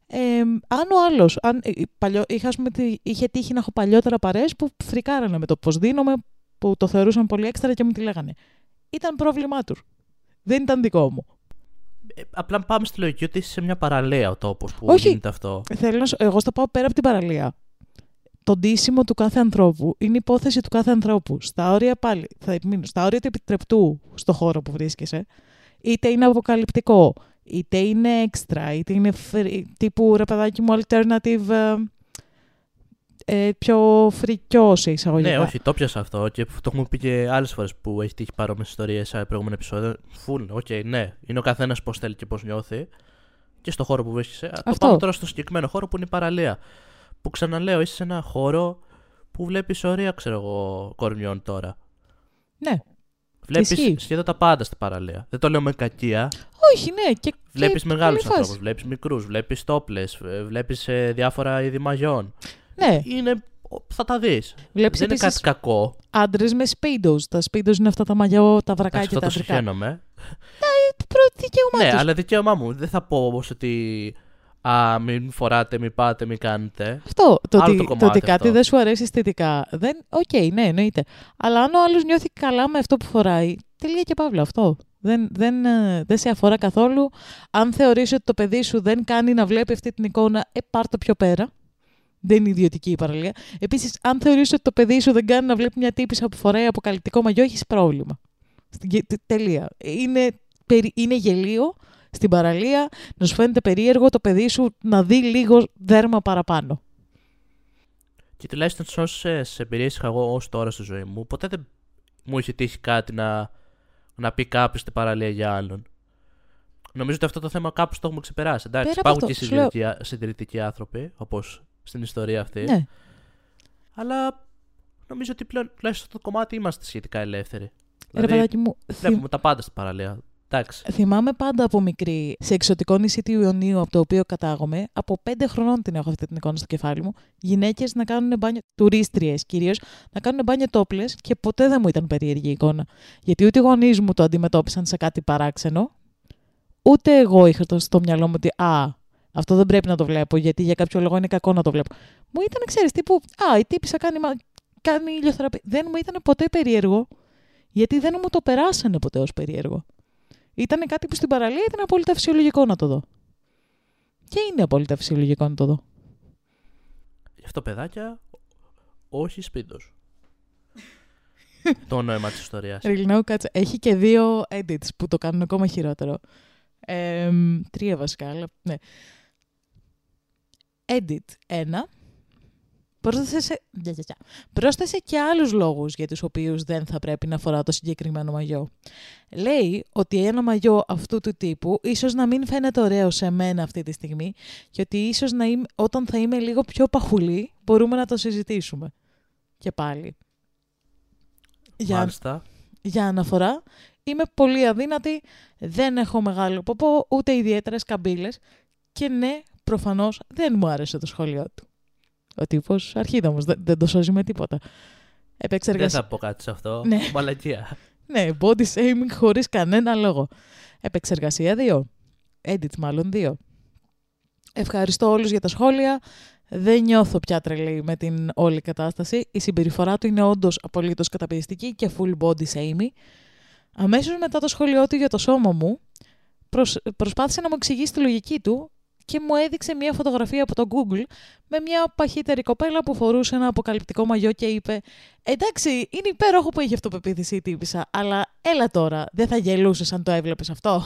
Ε, αν ο άλλος, αν, ε, παλιό, είχα, ας πούμε, τη- είχε τύχει να έχω παλιότερα παρέες που φρικάρανε με το πώς δίνομαι, που το θεωρούσαν πολύ έξτρα και μου τη λέγανε. Ήταν πρόβλημά τους. Δεν ήταν δικό μου. Ε, απλά πάμε στη λογική ότι είσαι σε μια παραλία ο τόπος που Όχι. γίνεται αυτό. Θέλω να σου, εγώ στο πάω πέρα από την παραλία. Το ντύσιμο του κάθε ανθρώπου είναι υπόθεση του κάθε ανθρώπου. Στα όρια πάλι, θα επιμείνω, στα όρια του επιτρεπτού στο χώρο που βρίσκεσαι, είτε είναι αποκαλυπτικό, είτε είναι έξτρα, είτε είναι free- τύπου ρε παιδάκι μου alternative ε, ε, πιο φρικιός σε εισαγωγικά. Ναι, όχι, το πιάσα αυτό και το έχουμε πει και άλλες φορές που έχει τύχει παρόμοιες ιστορίες σε προηγούμενο επεισόδιο. Φουλ, οκ, ναι. Είναι ο καθένας πώς θέλει και πώς νιώθει. Και στο χώρο που βρίσκεσαι. Το Αυτό. πάμε τώρα στο συγκεκριμένο χώρο που είναι η παραλία. Που ξαναλέω, είσαι σε ένα χώρο που βλέπεις ωραία, ξέρω εγώ, κορμιών τώρα. Ναι. Βλέπεις Ισχύει. σχεδόν τα πάντα στην παραλία. Δεν το λέω με κακία. Όχι, ναι. Και, Βλέπεις και μεγάλους καλή φάση. ανθρώπους, βλέπεις μικρούς, βλέπεις τόπλες, βλέπεις διάφορα είδη μαγιών. Ναι, Είναι. Θα τα δεις. βλέπεις Δεν είναι επίσης κάτι κακό. άντρες με speedos. Τα speedos είναι αυτά τα μαγιό, τα Εντάξει, βρακάκια αυτό τα το αντρικά. συχαίνομαι. Προ δικαίωμά Ναι, τους. αλλά δικαίωμά μου. Δεν θα πω όμως ότι. Α, μην φοράτε, μην πάτε, μην κάνετε. Αυτό. Το Άλλο ότι, το το κομμάτι ότι κάτι αυτό. δεν σου αρέσει αισθητικά. Δεν... Οκ, ναι, εννοείται. Αλλά αν ο άλλος νιώθει καλά με αυτό που φοράει, τελεία και παύλα αυτό. Δεν, δεν, ε, δεν σε αφορά καθόλου. Αν θεωρείς ότι το παιδί σου δεν κάνει να βλέπει αυτή την εικόνα, ε, πάρ' το πιο πέρα. Δεν είναι ιδιωτική η παραλία. Επίσης, αν θεωρείς ότι το παιδί σου δεν κάνει να βλέπει μια τύπησα που φοράει αποκαλυπτικό μαγιό, έχεις πρόβλημα. Στην... και- τε- Τελεία. Είναι, περι- είναι γελίο στην παραλία να σου φαίνεται περίεργο το παιδί σου να δει λίγο δέρμα παραπάνω. Και τουλάχιστον σε όσες εμπειρίες είχα εγώ ως τώρα στη ζωή μου, ποτέ δεν μου είχε τύχει κάτι να, να πει κάποιος στην παραλία για άλλον. Νομίζω ότι αυτό το θέμα κάπου το έχουμε ξεπεράσει. Εντάξει, Πέρα από υπάρχουν αυτό, και σου λέω- συντηρητικοί, συντηρητικοί άνθρωποι, όπως στην ιστορία αυτή. Ναι. Αλλά νομίζω ότι πλέον τουλάχιστον στο κομμάτι είμαστε σχετικά ελεύθεροι. Ρε Δηλαδή, παιδάκι μου, θυμ- βλέπουμε τα πάντα στην παραλία. Εντάξει. θυμάμαι πάντα από μικρή σε εξωτικό νησί του Ιωνίου από το οποίο κατάγομαι. Από πέντε χρονών την έχω αυτή την εικόνα στο κεφάλι μου. Γυναίκες να κάνουν μπάνιο, τουρίστριες κυρίως, να κάνουν μπάνιο τόπλες και ποτέ δεν μου ήταν περίεργη η εικόνα. Γιατί ούτε οι γονείς μου το αντιμετώπισαν σε κάτι παράξενο, ούτε εγώ είχα το στο μυαλό μου ότι Α, αυτό δεν πρέπει να το βλέπω, γιατί για κάποιο λόγο είναι κακό να το βλέπω. Μου ήταν, ξέρεις, τύπου Α, η τύπησα κάνει, μα- κάνει ηλιοθεραπεία. Δεν μου ήταν ποτέ περίεργο, γιατί δεν μου το περάσανε ποτέ ως περίεργο. Ήταν κάτι που στην παραλία ήταν απόλυτα φυσιολογικό να το δω. Και είναι απόλυτα φυσιολογικό να το δω. Γι' αυτό παιδάκια, όχι σπίτος. το νόημα της ιστορίας. Ριλνάου κάτσε. Έχει και δύο edits που το κάνουν ακόμα χειρότερο. Ε, τρία βασικά, αλλά ναι. Edit ένα. Πρόσθεσε, Γεια, γεια, γεια. πρόσθεσε και άλλους λόγους για τους οποίους δεν θα πρέπει να φοράω το συγκεκριμένο μαγιό. Λέει ότι ένα μαγιό αυτού του τύπου ίσως να μην φαίνεται ωραίο σε μένα αυτή τη στιγμή και ότι ίσως να είμαι, όταν θα είμαι λίγο πιο παχουλή μπορούμε να το συζητήσουμε. Και πάλι. Για, Μάλιστα. για αναφορά, είμαι πολύ αδύνατη, δεν έχω μεγάλο ποπό, ούτε ιδιαίτερες καμπύλες και ναι, προφανώς δεν μου άρεσε το σχόλιο του. Ο τύπος αρχίδαμος, δεν, δεν το σώζει με τίποτα. Δεν Επεξεργασία. θα πω κάτι σε αυτό. Ναι. Μαλακία. Ναι, body shaming χωρίς κανένα λόγο. Επεξεργασία 2. Edit μάλλον 2. Ευχαριστώ όλους για τα σχόλια. Δεν νιώθω πια τρελή με την όλη κατάσταση. Η συμπεριφορά του είναι όντως απολύτως καταπιεστική και full body shaming. Αμέσως μετά το σχόλιο του για το σώμα μου, προσ- προσπάθησε να μου εξηγήσει τη λογική του και μου έδειξε μια φωτογραφία από το Google με μια παχύτερη κοπέλα που φορούσε ένα αποκαλυπτικό μαγιό και είπε «Εντάξει, είναι υπέροχο που έχει αυτοπεποίθηση η τύπησα, αλλά έλα τώρα, δεν θα γελούσες αν το έβλεπες αυτό».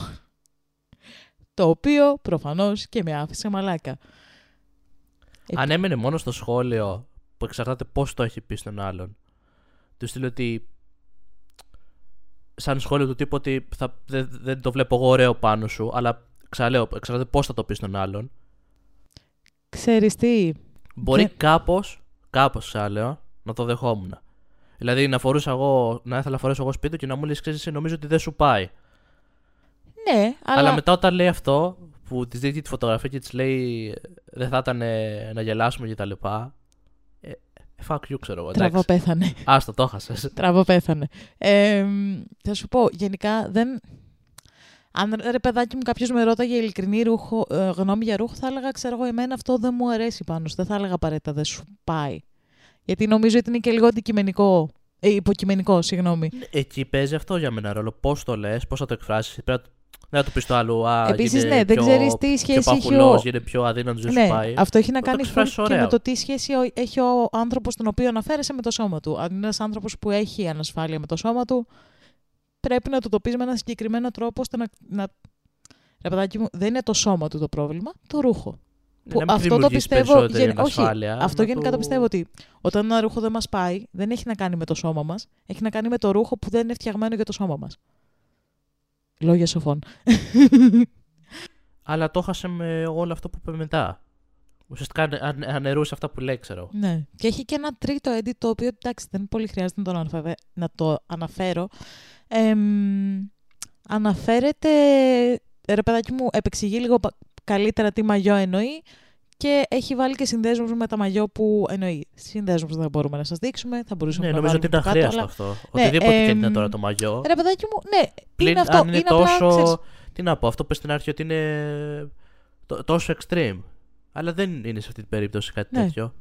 Το οποίο προφανώς και με άφησε μαλάκα. Αν έμενε μόνο στο σχόλιο που εξαρτάται πώς το έχει πει στον άλλον. Του στείλω ότι σαν σχόλιο του τύπου ότι θα, δεν, δεν το βλέπω εγώ ωραίο πάνω σου, αλλά ξαναλέω, εξαρτάται πώς θα το πεις στον άλλον. Ξέρεις τι; Μπορεί Και- κάπως, κάπως ξαναλέω, να το δεχόμουν. Δηλαδή να φορούσα εγώ, να ήθελα να φορέσω εγώ σπίτι του και να μου λες ξέρεις εσύ νομίζω ότι δεν σου πάει. Ναι, αλλά, Αλλά, μετά όταν λέει αυτό, που της δείχνει τη φωτογραφία και της λέει δεν θα ήταν να γελάσουμε και τα λοιπά. Ε, fuck you, ξέρω εγώ. τραβώ εντάξει. πέθανε. Άστο, το έχασες. Τραβώ πέθανε. Ε, θα σου πω, γενικά δεν... Αν ρε παιδάκι μου κάποιος με ρώταγε ειλικρινή ρούχο, ε, γνώμη για ρούχο, θα έλεγα, ξέρω εγώ, εμένα αυτό δεν μου αρέσει πάνω σου. Δεν θα έλεγα απαραίτητα δεν σου πάει. Γιατί νομίζω ότι είναι και λίγο αντικειμενικό. Ε, υποκειμενικό, συγγνώμη. Εκεί παίζει αυτό για μένα ρόλο. Πώς το λες, πώς θα το εκφράσεις. Πρέπει να δεν θα του πεις το άλλο. Α, Επίσης, γίνε ναι, δεν πιο, ξέρεις τι σχέση πιο έχει παχουλός, ο- γίνε πιο αδύνατος, δεν ναι, σου πάει. αυτό έχει να Θα το κάνει εκφράσεις full και ωραία. με το τι σχέση ο- έχει ο άνθρωπος τον οποίο αναφέρεσαι με το σώμα του. Αν είναι ένας άνθρωπος που έχει ανασφάλεια με το σώμα του, πρέπει να του το πει με ένα συγκεκριμένο τρόπο ώστε να. να... Ρε παιδάκι μου, δεν είναι το σώμα του το πρόβλημα, το ρούχο. Ναι, Που να μην αυτό το δημιουργείς πιστεύω. περισσότερη γεν- όχι, ανασφάλεια, αυτό να γενικά το πιστεύω ότι όταν ένα ρούχο δεν μας πάει, δεν έχει να κάνει με το σώμα μας, έχει να κάνει με το ρούχο που δεν είναι φτιαγμένο για το σώμα μας. Λόγια σοφών. Αλλά το χάσε με όλο αυτό που είπε μετά. Ουσιαστικά ανε- ανε- αναιρούσε αυτά που λέει, ξέρω. Ναι. Και έχει και ένα τρίτο edit το οποίο εντάξει δεν πολύ χρειάζεται να το, αναφε- να το αναφέρω. Εμ, αναφέρεται, ρε παιδάκι μου, επεξηγεί λίγο πα- καλύτερα τι μαγιό εννοεί και έχει βάλει και συνδέσμους με τα μαγιό που εννοεί. Συνδέσμους δεν μπορούμε να σας δείξουμε, θα μπορούσαμε Ναι, να νομίζω ότι βάλουμε είναι από κάτω, αχρίαστο αλλά- αυτό. Ναι, Οτιδήποτε και εμ, είναι τώρα το μαγιό. Ρε παιδάκι μου, ναι, Πλην είναι αυτό. αν είναι, απλά, τόσο. ξέρεις, Τι να πω, αυτό που στην αρχή ότι είναι τό- τόσο extreme. Αλλά δεν είναι σε αυτή την περίπτωση κάτι Ναι. τέτοιο.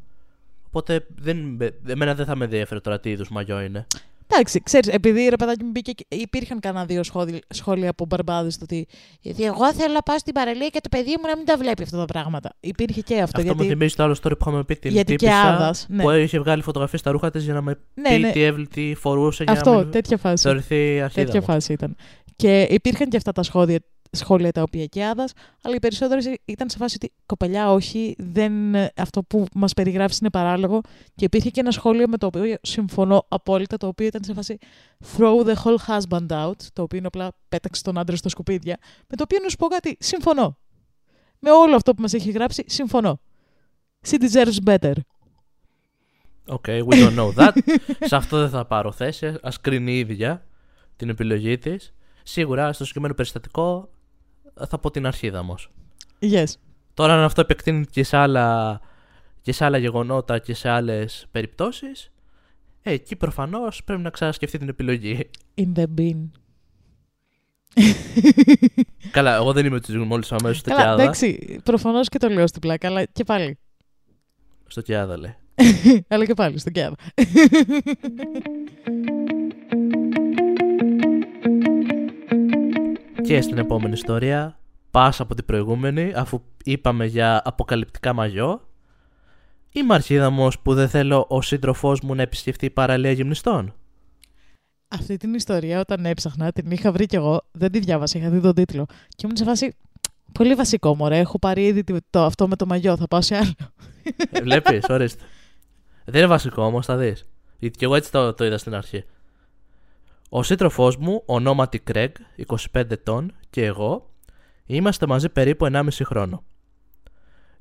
Οπότε δεν, με- εμένα δεν θα με ενδιαφέρει τώρα τι είδους μαγιό είναι. Εντάξει, ξέρεις, επειδή ρε παιδάκι μου μπήκε, και- υπήρχαν κανένα δύο σχόλια, σχόλια από μπαρμπάδες το ότι γιατί εγώ θέλω να πάω στην παραλία και το παιδί μου να μην τα βλέπει αυτά τα πράγματα. Υπήρχε και αυτό, Αυτό γιατί... μου θυμίζει το άλλο story που είχαμε πει την Γιατί και τύπισσα άδας, ναι. που είχε βγάλει φωτογραφίες στα ρούχα της για να με Ναι, πει ναι. τι, έβλη, τι φορούσε για Αυτό, να μην τέτοια φάση. θεωρηθεί αρχίδα Τέτοια μου. φάση ήταν. Και υπήρχαν και αυτά τα σχόλια, σχόλια τα οποία και άδας, αλλά οι περισσότερες ήταν σε φάση ότι κοπελιά όχι, δεν, αυτό που μας περιγράφεις είναι παράλογο. Και υπήρχε και ένα σχόλιο με το οποίο συμφωνώ απόλυτα, το οποίο ήταν σε φάση throw the whole husband out, το οποίο είναι απλά πέταξε τον άντρα στο σκουπίδια, με το οποίο να σου πω κάτι, συμφωνώ. Με όλο αυτό που μας έχει γράψει, συμφωνώ. She deserves better. Okay, we don't know that. Σε αυτό δεν θα πάρω θέση. Α κρίνει η ίδια την επιλογή της. Σίγουρα στο συγκεκριμένο περιστατικό θα πω την αρχίδα όμως. Yes. Τώρα, αν αυτό επεκτείνεται και σε άλλα, και σε άλλα γεγονότα και σε άλλες περιπτώσεις, ε, εκεί προφανώς πρέπει να ξανασκεφτεί την επιλογή. In the bin. Καλά, εγώ δεν είμαι τους μόλις αμέσως στο Καλά, Κιάδα. εντάξει, προφανώς και το λέω στην πλάκα, αλλά και πάλι. Στο Κιάδα, λέει. αλλά και πάλι, στον Κιάδα. Και στην επόμενη ιστορία, πάσα από την προηγούμενη, αφού είπαμε για αποκαλυπτικά μαγιό, είμαι αρχίδαμος που δεν θέλω ο σύντροφός μου να επισκεφτεί παραλία γυμνιστών. Αυτή την ιστορία όταν έψαχνα, την είχα βρει κι εγώ, δεν τη διάβασα, είχα δει τον τίτλο. Και ήμουν σε φάση, πολύ βασικό μωρέ, έχω πάρει ήδη το, το- αυτό με το μαγιό, θα πάω σε άλλο. Ε, Βλέπεις, ορίστε. Δεν είναι βασικό όμως, θα δεις. Γιατί και εγώ έτσι το, το είδα στην αρχή. Ο σύντροφός μου, ονόματι Craig, 25 ετών, και εγώ, είμαστε μαζί περίπου 1,5 χρόνο.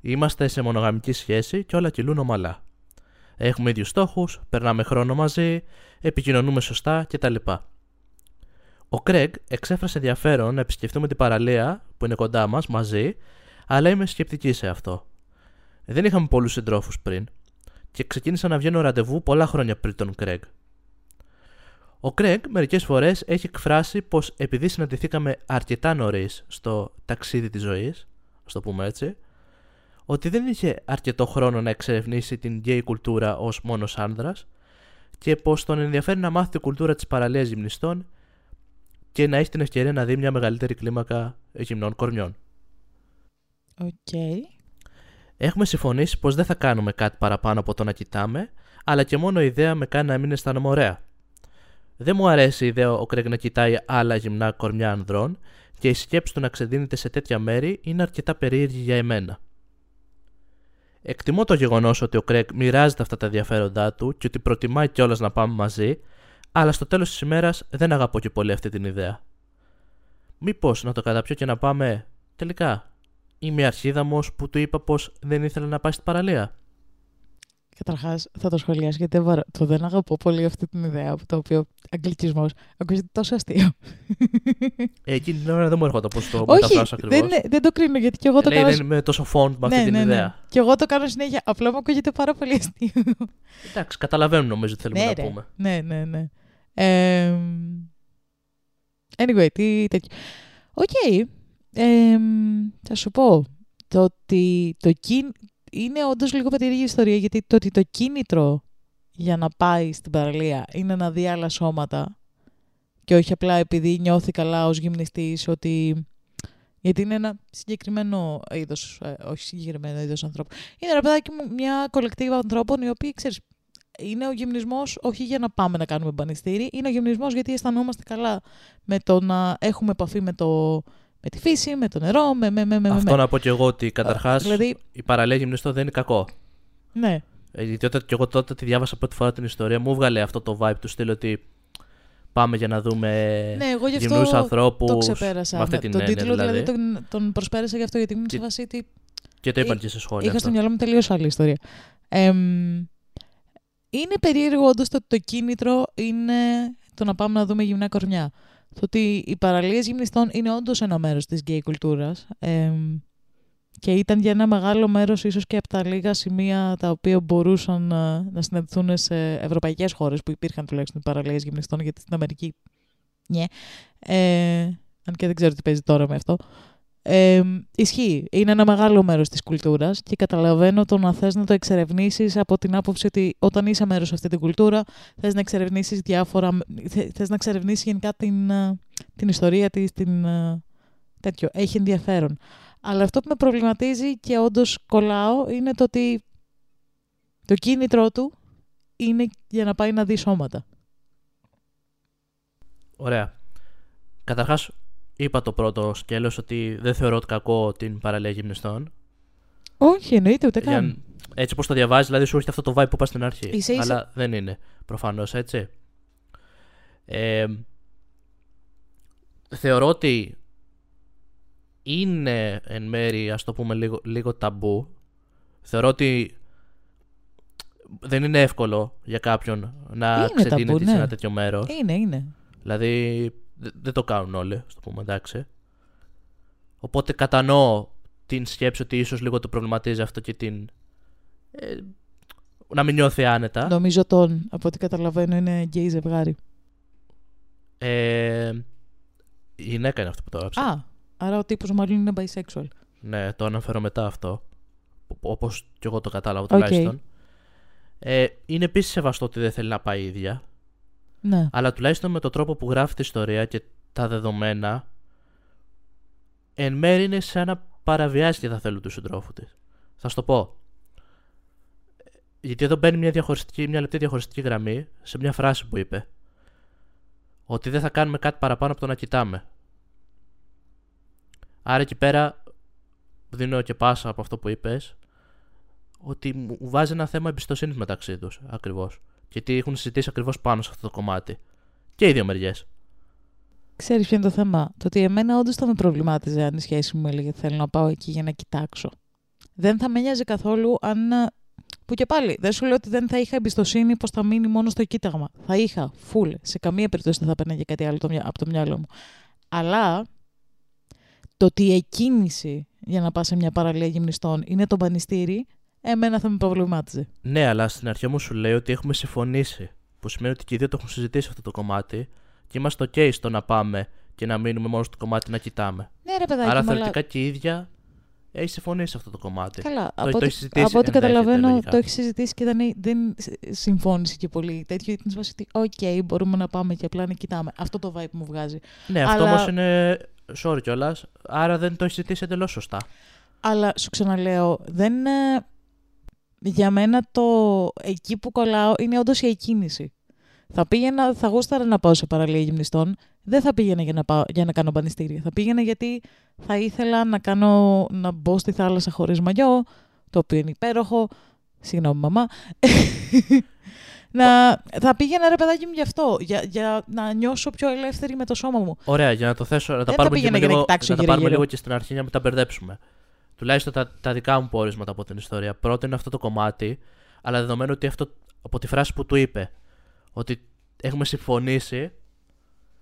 Είμαστε σε μονογαμική σχέση και όλα κυλούν ομαλά. Έχουμε ίδιους στόχους, περνάμε χρόνο μαζί, επικοινωνούμε σωστά κτλ. Ο Craig εξέφρασε ενδιαφέρον να επισκεφτούμε την παραλία που είναι κοντά μας μαζί, αλλά είμαι σκεπτική σε αυτό. Δεν είχαμε πολλούς συντρόφους πριν και ξεκίνησα να βγαίνω ραντεβού πολλά χρόνια πριν τον Κρέγκ. Ο Κρέγκ μερικές φορές έχει εκφράσει πως επειδή συναντηθήκαμε αρκετά νωρίς στο ταξίδι της ζωής, ας το πούμε έτσι, ότι δεν είχε αρκετό χρόνο να εξερευνήσει την γκέι κουλτούρα ως μόνος άνδρας και πως τον ενδιαφέρει να μάθει την κουλτούρα της παραλίας γυμνιστών και να έχει την ευκαιρία να δει μια μεγαλύτερη κλίμακα γυμνών κορμιών. Οκ. Έχουμε συμφωνήσει πως δεν θα κάνουμε κάτι παραπάνω από το να κοιτάμε, αλλά και μόνο η ιδέα με κάνει να μην αισθάνομαι ωραία. Δεν μου αρέσει η ιδέα ο Κρέγκ να κοιτάει άλλα γυμνά κορμιά ανδρών και η σκέψη του να ξεδίνεται σε τέτοια μέρη είναι αρκετά περίεργη για εμένα. Εκτιμώ το γεγονός ότι ο Κρέκ μοιράζεται αυτά τα ενδιαφέροντά του και ότι προτιμάει κιόλας να πάμε μαζί, αλλά στο τέλος της ημέρας δεν αγαπώ και πολύ αυτή την ιδέα. Μήπως να το καταπιώ και να πάμε. Τελικά, είμαι αρχίδαμος που του είπα πως δεν ήθελα να πάει στην παραλία. Καταρχάς, θα το σχολιάσω γιατί δεν βαρα- το δεν αγαπώ πολύ αυτή την ιδέα, το οποίο αγγλικισμός ακούγεται τόσο αστείο. Ε, εκείνη την ώρα δεν μου έρχονται πώ το Όχι, μεταφράσω ακριβώς. δεν, δεν το κρίνω γιατί και εγώ το Λέει κάνω. δεν είμαι τόσο fond με αυτή ναι, την ναι, ναι. ιδέα. Και εγώ το κάνω συνέχεια. Απλά μου ακούγεται πάρα πολύ αστείο. Εντάξει, καταλαβαίνουμε νομίζω τι θέλουμε ναι, να ρε. πούμε. ναι, ναι, ναι. Ε, anyway, τι τέτοιο. Οκ. Ε, θα σου πω. Το ότι το κίν... είναι όντως λίγο περίεργη ιστορία γιατί το ότι το κίνητρο για να πάει στην παραλία είναι να δει άλλα σώματα και όχι απλά επειδή νιώθει καλά ως γυμνιστής ότι... Γιατί είναι ένα συγκεκριμένο είδος, ε, όχι συγκεκριμένο είδος ανθρώπου. Είναι ένα παιδάκι μου μια κολεκτίβα ανθρώπων οι οποίοι, ξέρεις, είναι ο γυμνισμός όχι για να πάμε να κάνουμε μπανιστήρι, είναι ο γυμνισμός γιατί αισθανόμαστε καλά με το να έχουμε επαφή με, το, με τη φύση, με το νερό, με... με, με, με Αυτό με. να πω και εγώ ότι καταρχάς δηλαδή- η παραλία γυμνιστό δεν είναι κακό. Ναι, Ε, Γιατί όταν, και εγώ τότε τη διάβασα πρώτη φορά την ιστορία, μου έβγαλε αυτό το vibe του στυλ ότι πάμε για να δούμε ναι, εγώ γι' γυμνούς αυτό ανθρώπους το ξεπέρασα. με αυτή Ναι, την τον έννοια τίτλο δηλαδή, δηλαδή. τον, τον προσπέρασα γι' αυτό γιατί ήμουν σε Και- φάση ότι Και το είπαν Εί- και σε σχόλια Είχα αυτό. στο μυαλό μου τελείως άλλη ιστορία. Εμ, είναι περίεργο όντως το ότι το κίνητρο είναι το να πάμε να δούμε γυμνά κορμιά. Το ότι οι παραλίες γυμνιστών είναι όντως ένα μέρος της γκέι κουλτούρας. εμ, και ήταν για ένα μεγάλο μέρος ίσως και από τα λίγα σημεία τα οποία μπορούσαν να, να συναντηθούν σε ευρωπαϊκές χώρες που υπήρχαν τουλάχιστον οι παραλίες γυμνιστών γιατί στην Αμερική ναι. Ε, αν και δεν ξέρω τι παίζει τώρα με αυτό. Ε, ισχύει. Είναι ένα μεγάλο μέρος της κουλτούρας και καταλαβαίνω το να θες να το εξερευνήσεις από την άποψη ότι όταν είσαι μέρος σε αυτή την κουλτούρα θες να εξερευνήσεις διάφορα... θε- θες να εξερευνήσεις γενικά την, ε, την ιστορία της, την, ε, τέτοιο. Έχει ενδιαφέρον. Αλλά αυτό που με προβληματίζει και όντως κολλάω είναι το ότι το κίνητρό του είναι για να πάει να δει σώματα. Ωραία. Καταρχάς, είπα το πρώτο σκέλος ότι δεν θεωρώ ότι κακό την παραλία γυμνιστών. Όχι, εννοείται ούτε καν. Για- έτσι όπω το διαβάζεις, δηλαδή σου έρχεται αυτό το vibe που είπα στην αρχή. Ίσα ίσα- Αλλά δεν είναι προφανώς έτσι. Ε, θεωρώ ότι είναι εν μέρη, ας το πούμε, λίγο, λίγο ταμπού. Θεωρώ ότι δεν είναι εύκολο για κάποιον να Είναι ξεδίνεται ταμπού, σε ναι. ένα τέτοιο μέρος. Είναι, είναι. Δηλαδή δε- δεν το κάνουν όλοι, ας το πούμε, εντάξει. Οπότε κατανοώ την σκέψη ότι ίσως λίγο το προβληματίζει αυτό και την... ε, να μην νιώθει άνετα. Νομίζω τον, από ό,τι καταλαβαίνω, είναι γκέι ζευγάρι. Ε, η γυναίκα είναι αυτό που το έγραψε. Α, άρα ο τύπος μάλλον είναι bisexual. Ναι, το αναφέρω μετά αυτό. Όπως και εγώ το κατάλαβα Οκ. τουλάχιστον. Ε, είναι επίσης σεβαστό ότι δεν θέλει να πάει η ίδια. Ναι. Αλλά τουλάχιστον με τον τρόπο που γράφει τη ιστορία και τα δεδομένα, εν μέρει είναι σαν να παραβιάζει και τα θέλω του συντρόφου της. Θα σου το πω. Γιατί εδώ μπαίνει μια, διαχωριστική, μια λεπτή διαχωριστική γραμμή σε μια φράση που είπε. Ότι δεν θα κάνουμε κάτι παραπάνω από το να κοιτάμε. Άρα εκεί πέρα δίνω και πάσα από αυτό που είπες ότι μου βάζει ένα θέμα εμπιστοσύνης μεταξύ τους ακριβώς. Γιατί έχουν συζητήσει ακριβώς πάνω σε αυτό το κομμάτι. Και οι δύο μεριές. Ξέρεις ποιο είναι το θέμα; Το ότι εμένα όντως θα με προβλημάτιζε αν η σχέση μου έλεγε θέλω να πάω εκεί για να κοιτάξω. Δεν θα με νοιάζει καθόλου αν. ε, Που και πάλι, δεν σου λέω ότι δεν θα είχα εμπιστοσύνη πως θα μείνει μόνο στο κοίταγμα. Θα είχα, full. Σε καμία περίπτωση δεν θα παίρναγε κάτι άλλο το μυα- από το μυαλό μου. Αλλά το ότι η εκκίνηση για να πας σε μια παραλία γυμνιστών είναι το μπανιστήρι, εμένα θα με προβλημάτιζε. Ναι, αλλά στην αρχή όμως σου λέει ότι έχουμε συμφωνήσει. Που σημαίνει ότι και οι δύο το έχουν συζητήσει αυτό το κομμάτι και είμαστε OK στο να πάμε και να μείνουμε μόνο στο κομμάτι να κοιτάμε. Ναι, ρε παιδάκι, Άρα μου, αλλά- θεωρητικά και η ίδια έχει συμφωνήσει σε αυτό το κομμάτι. Καλά, Το- από το ό,τι, έχεις συζητήσει, από ό,τι ενδέχεται, καταλαβαίνω λογικά. το έχεις συζητήσει και δεν, δεν συμφώνησε και πολύ τέτοιο. Ήταν σε φάση ότι, οκ, μπορούμε να πάμε και απλά να κοιτάμε. Αυτό το vibe μου βγάζει. Ναι, αυτό Αλλά- όμως είναι. Sorry κιόλας. Άρα δεν το έχεις συζητήσει εντελώς σωστά. Αλλά σου ξαναλέω, δεν. Ε, Για μένα το εκεί που κολλάω είναι όντως η εκκίνηση. Θα πήγαινα, θα γούσταρα να πάω σε παραλία γυμνιστών. Δεν θα πήγαινα για να, πάω, για να κάνω μπανιστήρια. Θα πήγαινα γιατί θα ήθελα να, κάνω, να μπω στη θάλασσα χωρίς μαγιό, το οποίο είναι υπέροχο. Συγγνώμη, μαμά. να, θα πήγαινα ρε παιδάκι μου γι' αυτό, για, για να νιώσω πιο ελεύθερη με το σώμα μου. Ωραία, για να το θέσω, να τα Δεν πάρουμε, θα πήγαινα και για να λίγο, κοιτάξω να τα γύρω πάρουμε γύρω. λίγο και στην αρχή για να μην τα μπερδέψουμε. Τουλάχιστον τα, τα δικά μου πόρισματα από την ιστορία. Πρώτο είναι αυτό το κομμάτι, αλλά δεδομένου ότι αυτό από τη φράση που του είπε, ότι έχουμε συμφωνήσει,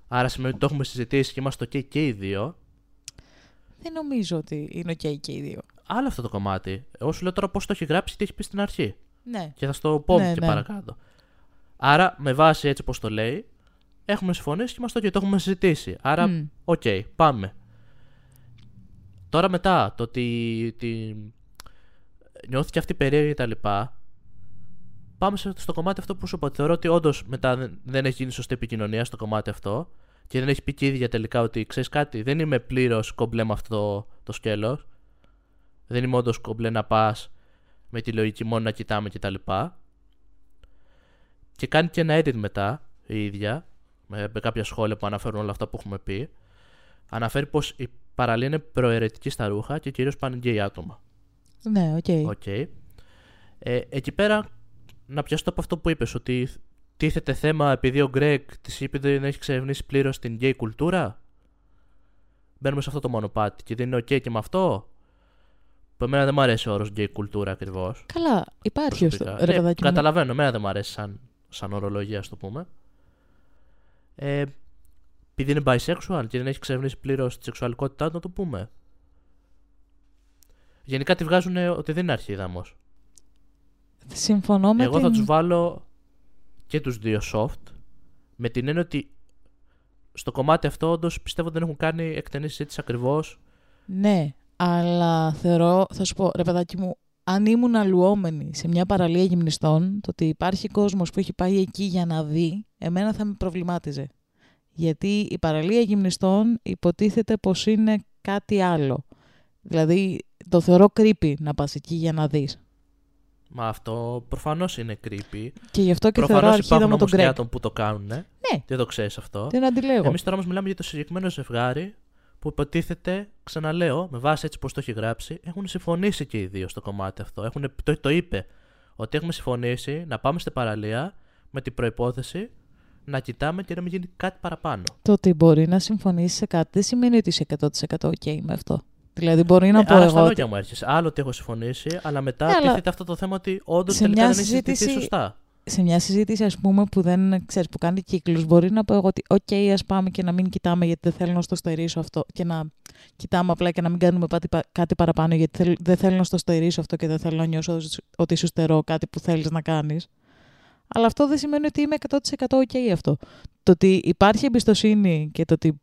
άρα σημαίνει ότι το έχουμε συζητήσει και είμαστε ok και οι δύο. Δεν νομίζω ότι είναι ok και οι δύο. Άλλο αυτό το κομμάτι. Εγώ σου λέω τώρα πώς το έχει γράψει και τι έχει πει στην αρχή. Ναι. Και θα στο πω Ναι, και ναι. παρακάτω. Άρα, με βάση έτσι όπως το λέει, έχουμε συμφωνήσει και είμαστε ok, το έχουμε συζητήσει. Άρα, Μμ. οκ, πάμε. Τώρα μετά το ότι τη... νιώθηκε αυτή περίεργη και τα λοιπά, πάμε σε- στο κομμάτι αυτό που σου είπα. ότι Θεωρώ ότι όντως μετά δεν- δεν έχει γίνει σωστή επικοινωνία στο κομμάτι αυτό και δεν έχει πει και η ίδια τελικά ότι ξέρεις κάτι, δεν είμαι πλήρως κομπλέ με αυτό το, το σκέλος. Δεν είμαι όντως κομπλέ να πας με τη λογική μόνο να κοιτάμε κτλ. Και κάνει και ένα edit μετά η ίδια, με, με κάποια σχόλια που αναφέρουν όλα αυτά που έχουμε πει. Αναφέρει πως η παραλία είναι προαιρετική στα ρούχα και κυρίως πάνε γκέι άτομα. Ναι, OK. OK. Ε, εκεί πέρα να πιάσω από αυτό που είπες, ότι τίθεται θέμα επειδή ο Greg της είπε ότι δεν έχει εξερευνήσει πλήρως την γκέι κουλτούρα; Μπαίνουμε σε αυτό το μονοπάτι και δεν είναι οκ και με αυτό; Που εμένα δεν μου αρέσει ο όρος γκέι κουλτούρα ακριβώς. Καλά, υπάρχει αυτό. προσωπικά. Ρε Ναι, παιδάκι μου. καταλαβαίνω, εμένα δεν μου αρέσει σαν, σαν ορολογία, ας το πούμε. Ε, επειδή είναι bisexual και δεν έχει ξερευνήσει πλήρως τη σεξουαλικότητά του, να το πούμε. Γενικά τη βγάζουν ότι δεν είναι αρχίδα όμω. Συμφωνώ με Εγώ την... θα τους βάλω και τους δύο soft. Με την έννοια ότι στο κομμάτι αυτό όντως πιστεύω ότι δεν έχουν κάνει εκτενή συζήτηση ακριβώς. Ναι, αλλά θεωρώ, θα σου πω, ρε παιδάκι μου, αν ήμουν αλλουόμενη σε μια παραλία γυμνιστών, το ότι υπάρχει κόσμος που έχει πάει εκεί για να δει, εμένα θα με προβλημάτιζε. Γιατί η παραλία γυμνιστών υποτίθεται πως είναι κάτι άλλο. Δηλαδή, το θεωρώ creepy να πας εκεί για να δεις. Μα αυτό προφανώς είναι creepy. Και γι' αυτό και θεωρώ Προφανώ αρχίδα υπάρχουν με όμως τον και Greg. άτομα που το κάνουν. Ναι. Δεν το ξέρεις αυτό. Δεν αντιλέγω. Εμείς τώρα όμως μιλάμε για το συγκεκριμένο ζευγάρι που υποτίθεται, ξαναλέω, με βάση έτσι πώ το έχει γράψει, έχουν συμφωνήσει και οι δύο στο κομμάτι αυτό. Έχουν, το, το είπε. Ότι έχουμε συμφωνήσει να πάμε στην παραλία με την προπόθεση να κοιτάμε και να μην γίνει κάτι παραπάνω. Το ότι μπορεί να συμφωνήσεις σε κάτι δεν σημαίνει ότι είσαι 100% ok με αυτό. Δηλαδή, μπορεί να Ναι, πω άρα στα εγώ. λόγια μου έρχεσαι. Άλλο ότι έχω συμφωνήσει, αλλά μετά Ναι, αλλά τίθεται αυτό το θέμα ότι όντως σε τελικά μια δεν έχει συζητηθεί συζήτηση- σωστά. σε μια συζήτηση, ας πούμε, που δεν ξέρεις, που κάνει κύκλους, μπορεί να πω εγώ ότι «ΟΚ, ας πάμε και να μην κοιτάμε γιατί δεν θέλω να στο στερήσω αυτό» και να κοιτάμε απλά και να μην κάνουμε κάτι, πα- κάτι παραπάνω γιατί θέλ- δεν θέλω να στο στερήσω αυτό και δεν θέλω να νιώσω ότι σου στερώ κάτι που θέλεις να κάνεις. Αλλά αυτό δεν σημαίνει ότι είμαι 100% ok αυτό. Το ότι υπάρχει εμπιστοσύνη και το ότι,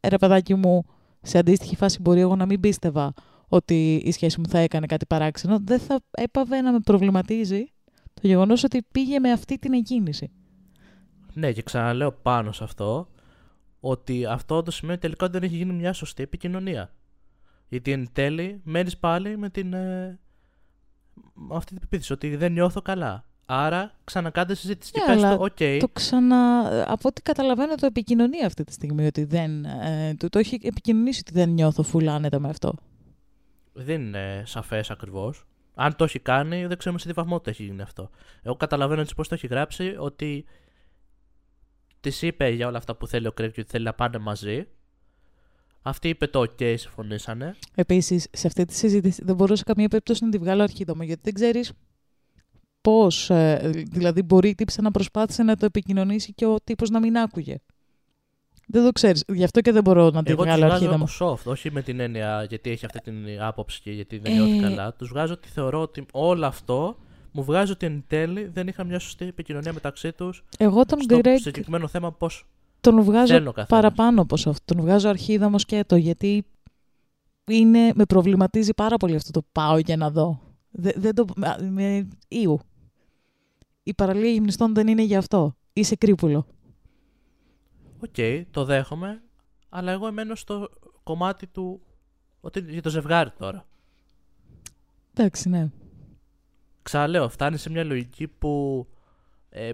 «Ε, ρε παιδάκι μου, σε αντίστοιχη φάση μπορεί εγώ να μην πίστευα ότι η σχέση μου θα έκανε κάτι παράξενο, δεν θα έπαβε να με προβληματίζει το γεγονός ότι πήγε με αυτή την εκκίνηση. Ναι, και ξαναλέω πάνω σε αυτό ότι αυτό το σημαίνει τελικά ότι δεν έχει γίνει μια σωστή επικοινωνία. Γιατί εν τέλει μένεις πάλι με την. Ε, με αυτή την πεποίθηση ότι δεν νιώθω καλά. Άρα ξανακάντε συζήτηση και Ναι, πες αλλά το, οκ, Το ξανα... Από ό,τι καταλαβαίνω το επικοινωνεί αυτή τη στιγμή ότι δεν... Ε, το, το έχει επικοινωνήσει ότι δεν νιώθω φουλ άνετα με αυτό. δεν είναι σαφές ακριβώς. Αν το έχει κάνει, δεν ξέρουμε σε τι βαθμό το έχει γίνει αυτό. Εγώ καταλαβαίνω έτσι πώς το έχει γράψει ότι της είπε για όλα αυτά που θέλει ο Κρέγκ και ότι θέλει να πάνε μαζί. Αυτή είπε το OK, συμφωνήσανε. Επίσης, σε αυτή τη συζήτηση δεν μπορώ σε καμία περίπτωση να τη βγάλω αρχίδωμα γιατί δεν ξέρεις πώς. Ε, δηλαδή, μπορεί η τύψη να προσπάθησε να το επικοινωνήσει και ο τύπος να μην άκουγε. Δεν το ξέρεις. Γι' αυτό και δεν μπορώ να τη Εγώ τους βγάλω βγάζω αρχίδωμα. soft, όχι με την έννοια γιατί έχει αυτή την άποψη και γιατί δεν Ε, νιώθει καλά. Τους βγάζω ότι θεωρώ ότι όλο αυτό μου βγάζει ότι εν τέλει δεν είχαν μια σωστή επικοινωνία μεταξύ τους Εγώ τον στο Greg συγκεκριμένο θέμα πώς τον βγάζω θέλουν ο καθένας. παραπάνω από αυτό. Τον βγάζω αρχίδα μου σκέτο γιατί είναι, με προβληματίζει πάρα πολύ αυτό το πάω για να δω. Δε, δεν το, α, με, eww. Η παραλία γυμνιστών δεν είναι για αυτό. Είσαι κρύπουλο. Οκ, το δέχομαι, αλλά εγώ εμμένω στο κομμάτι του ότι για το ζευγάρι τώρα. Εντάξει, ναι. Ξαναλέω, φτάνεις σε μια λογική που ε,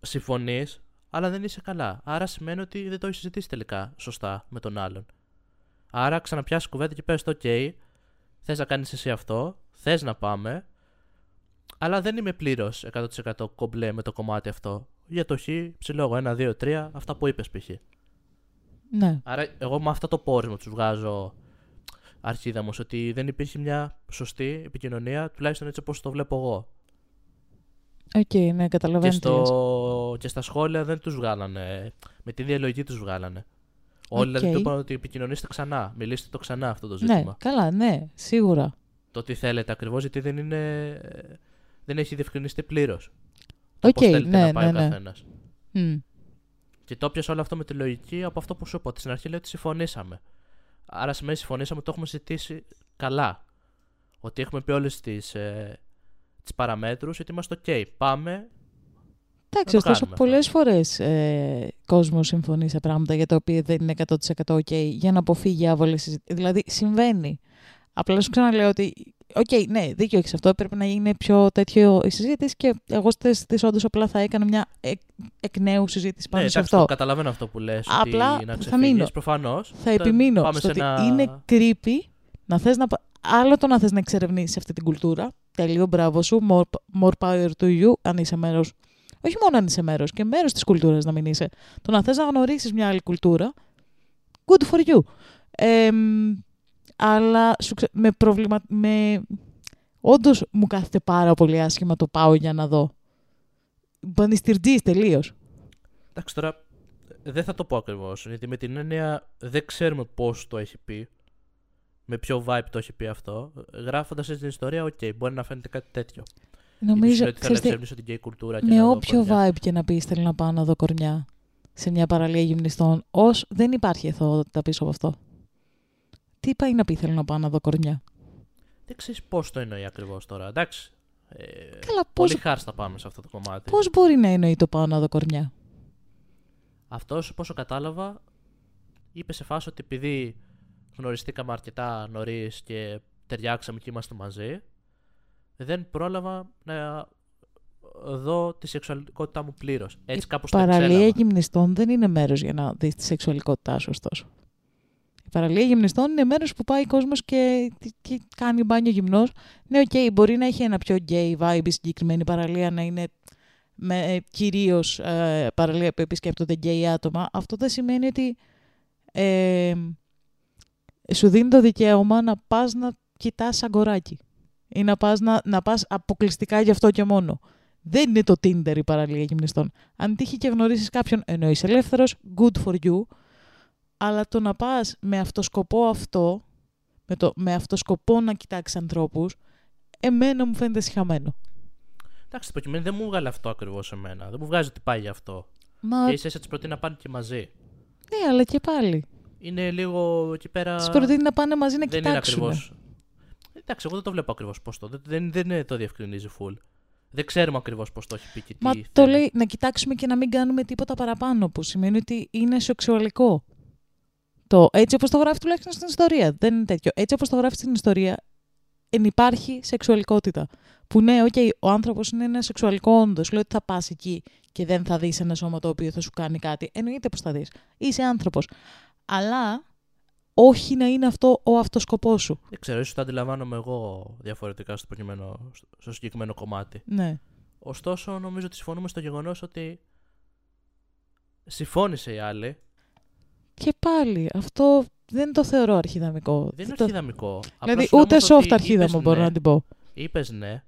συμφωνείς, αλλά δεν είσαι καλά. Άρα σημαίνει ότι δεν το έχεις συζητήσει τελικά σωστά με τον άλλον. Άρα ξαναπιάσεις κουβέντα και πες το OK, θες να κάνεις εσύ αυτό, θες να πάμε, αλλά δεν είμαι πλήρως 100% κομπλέ με το κομμάτι αυτό. Για το χ, ψηλό εγώ, 1, 2, 3, αυτά που είπες π.χ. Ναι. Άρα, εγώ με αυτό το πόρισμα τους βγάζω αρχίδα μου, ότι δεν υπήρχε μια σωστή επικοινωνία, τουλάχιστον έτσι όπως το βλέπω εγώ. OK, okay, ναι, καταλαβαίνω. Και, στο... και στα σχόλια δεν τους βγάλανε. Με τη διαλογή τους βγάλανε. Όλοι okay. δηλαδή του είπαν ότι επικοινωνήστε ξανά. Μιλήστε το ξανά αυτό το ζήτημα. Ναι, καλά, ναι, σίγουρα. Το τι θέλετε ακριβώς, γιατί δεν είναι. Δεν έχει διευκρινιστεί πλήρως. OK, okay, ναι, να πάει ναι, ο καθένας. Mm. Και το πιάσα όλο αυτό με τη λογική από αυτό που σου είπα. Ότι στην αρχή λέει ότι συμφωνήσαμε. Άρα σημαίνει συμφωνήσαμε, το έχουμε συζητήσει καλά. Ότι έχουμε πει όλες τις ε, τις παραμέτρους, ότι είμαστε OK. Πάμε. Εντάξει, ωστόσο πολλές φορές ε, κόσμος συμφωνεί σε πράγματα για τα οποία δεν είναι 100% OK για να αποφύγει άβολες συζητήσεις. Δηλαδή συμβαίνει. Απλά σου ξαναλέω ότι OK, okay, ναι, δίκιο έχεις αυτό. Πρέπει να γίνει πιο τέτοιο η συζήτηση και εγώ στις όντως απλά θα έκανα μια εκ, εκ νέου συζήτηση πάνω ναι, σε εντάξει, αυτό. Το καταλαβαίνω αυτό που λες, Απλά ότι να θα μείνω. προφανώς. Θα επιμείνω στο ότι ένα... είναι creepy να θες να... Άλλο το να θες να εξερευνήσεις αυτή την κουλτούρα. Τελείω μπράβο σου. More, more power to you, αν είσαι μέρος. Όχι μόνο αν είσαι μέρος, και μέρος της κουλτούρας να μην είσαι. Το να θες να γνωρίσεις μια άλλη κουλτούρα. Good for you. Ε, αλλά με προβλημα... με... όντως μου κάθεται πάρα πολύ άσχημα το πάω για να δω. Μπανιστιρτζής τελείως. Εντάξει τώρα, δεν θα το πω ακριβώς. Γιατί με την έννοια δεν ξέρουμε πώς το έχει πει. Με ποιο vibe το έχει πει αυτό. Γράφοντας την ιστορία, OK, okay, μπορεί να φαίνεται κάτι τέτοιο. Νομίζω ότι θέλει να εξερευνήσω την gay κουλτούρα. Και με όποιο vibe και να πεις, θέλει να πάω να δω κορμιά σε μια παραλία γυμνιστών, ως δεν υπάρχει αθωότητα πίσω από αυτό. Τι πάει να πει, θέλω να πάω να δω κορμιά. Δεν ξέρεις πώς το εννοεί ακριβώς τώρα. Εντάξει. Ε, Καλά, πώς... Πολύ χάρη πάμε σε αυτό το κομμάτι. Πώς μπορεί να εννοεί το πάω να δω κορμιά. Αυτός, πόσο κατάλαβα, είπε σε φάση ότι επειδή γνωριστήκαμε αρκετά νωρίς και ταιριάξαμε και είμαστε μαζί, δεν πρόλαβα να δω τη σεξουαλικότητά μου πλήρως. Έτσι, κάπως το Παραλία γυμνιστών δεν είναι μέρος για να δεις τη σεξουαλικότητά σου, ωστόσο. Η παραλία γυμνιστών είναι μέρος που πάει ο κόσμος και, και, κάνει μπάνιο γυμνός. Ναι, OK, okay, μπορεί να έχει ένα πιο gay vibe η συγκεκριμένη παραλία, να είναι με, κυρίως ε, παραλία που επισκέπτονται gay άτομα. Αυτό δεν σημαίνει ότι ε, σου δίνει το δικαίωμα να πας να κοιτάς αγοράκι ή να πας, να, να πας αποκλειστικά γι' αυτό και μόνο. Δεν είναι το Tinder η παραλία γυμνιστών. Αν τύχει και γνωρίσεις κάποιον ενώ είσαι ελεύθερος, good for you, αλλά το να πας με αυτό σκοπό αυτό, με, το, με αυτό σκοπό να κοιτάξεις ανθρώπους, εμένα μου φαίνεται συχαμένο. Εντάξει, προκειμένου δεν μου βγάλει αυτό ακριβώς εμένα. Δεν μου βγάζει ότι πάει γι' αυτό. Μα... Και ίσα τη προτείνει να πάνε και μαζί. Ναι, αλλά και πάλι. Είναι λίγο εκεί πέρα. Τη προτείνει να πάνε μαζί να δεν κοιτάξουν. Είναι ακριβώς... Εντάξει, εγώ δεν το βλέπω ακριβώς πώς το. Δεν, δεν, δεν το διευκρινίζει full. Δεν ξέρουμε ακριβώς πώς το έχει πει και τι. Μα το λέει να κοιτάξουμε και να μην κάνουμε τίποτα παραπάνω. Που σημαίνει ότι είναι σεξουαλικό. Το, έτσι όπως το γράφει τουλάχιστον στην ιστορία. Δεν είναι τέτοιο. Έτσι όπως το γράφει στην ιστορία, εν υπάρχει σεξουαλικότητα. Που ναι, okay, ο άνθρωπος είναι ένα σεξουαλικό όντως. Λέω ότι θα πας εκεί και δεν θα δεις ένα σώμα το οποίο θα σου κάνει κάτι. Εννοείται πως θα δεις. Είσαι άνθρωπος. Αλλά όχι να είναι αυτό ο αυτοσκοπός σου. Δεν ξέρω, ίσως το αντιλαμβάνομαι εγώ διαφορετικά στο, στο συγκεκριμένο κομμάτι. Ναι. Ωστόσο, νομίζω ότι συμφωνούμε στο γεγονός ότι συμφώνησε η άλλη και πάλι, αυτό δεν το θεωρώ αρχιδαμικό. Δεν είναι αρχιδαμικό. Δηλαδή, ούτε soft αρχίδαμο μπορώ ναι, να την πω. Είπες ναι.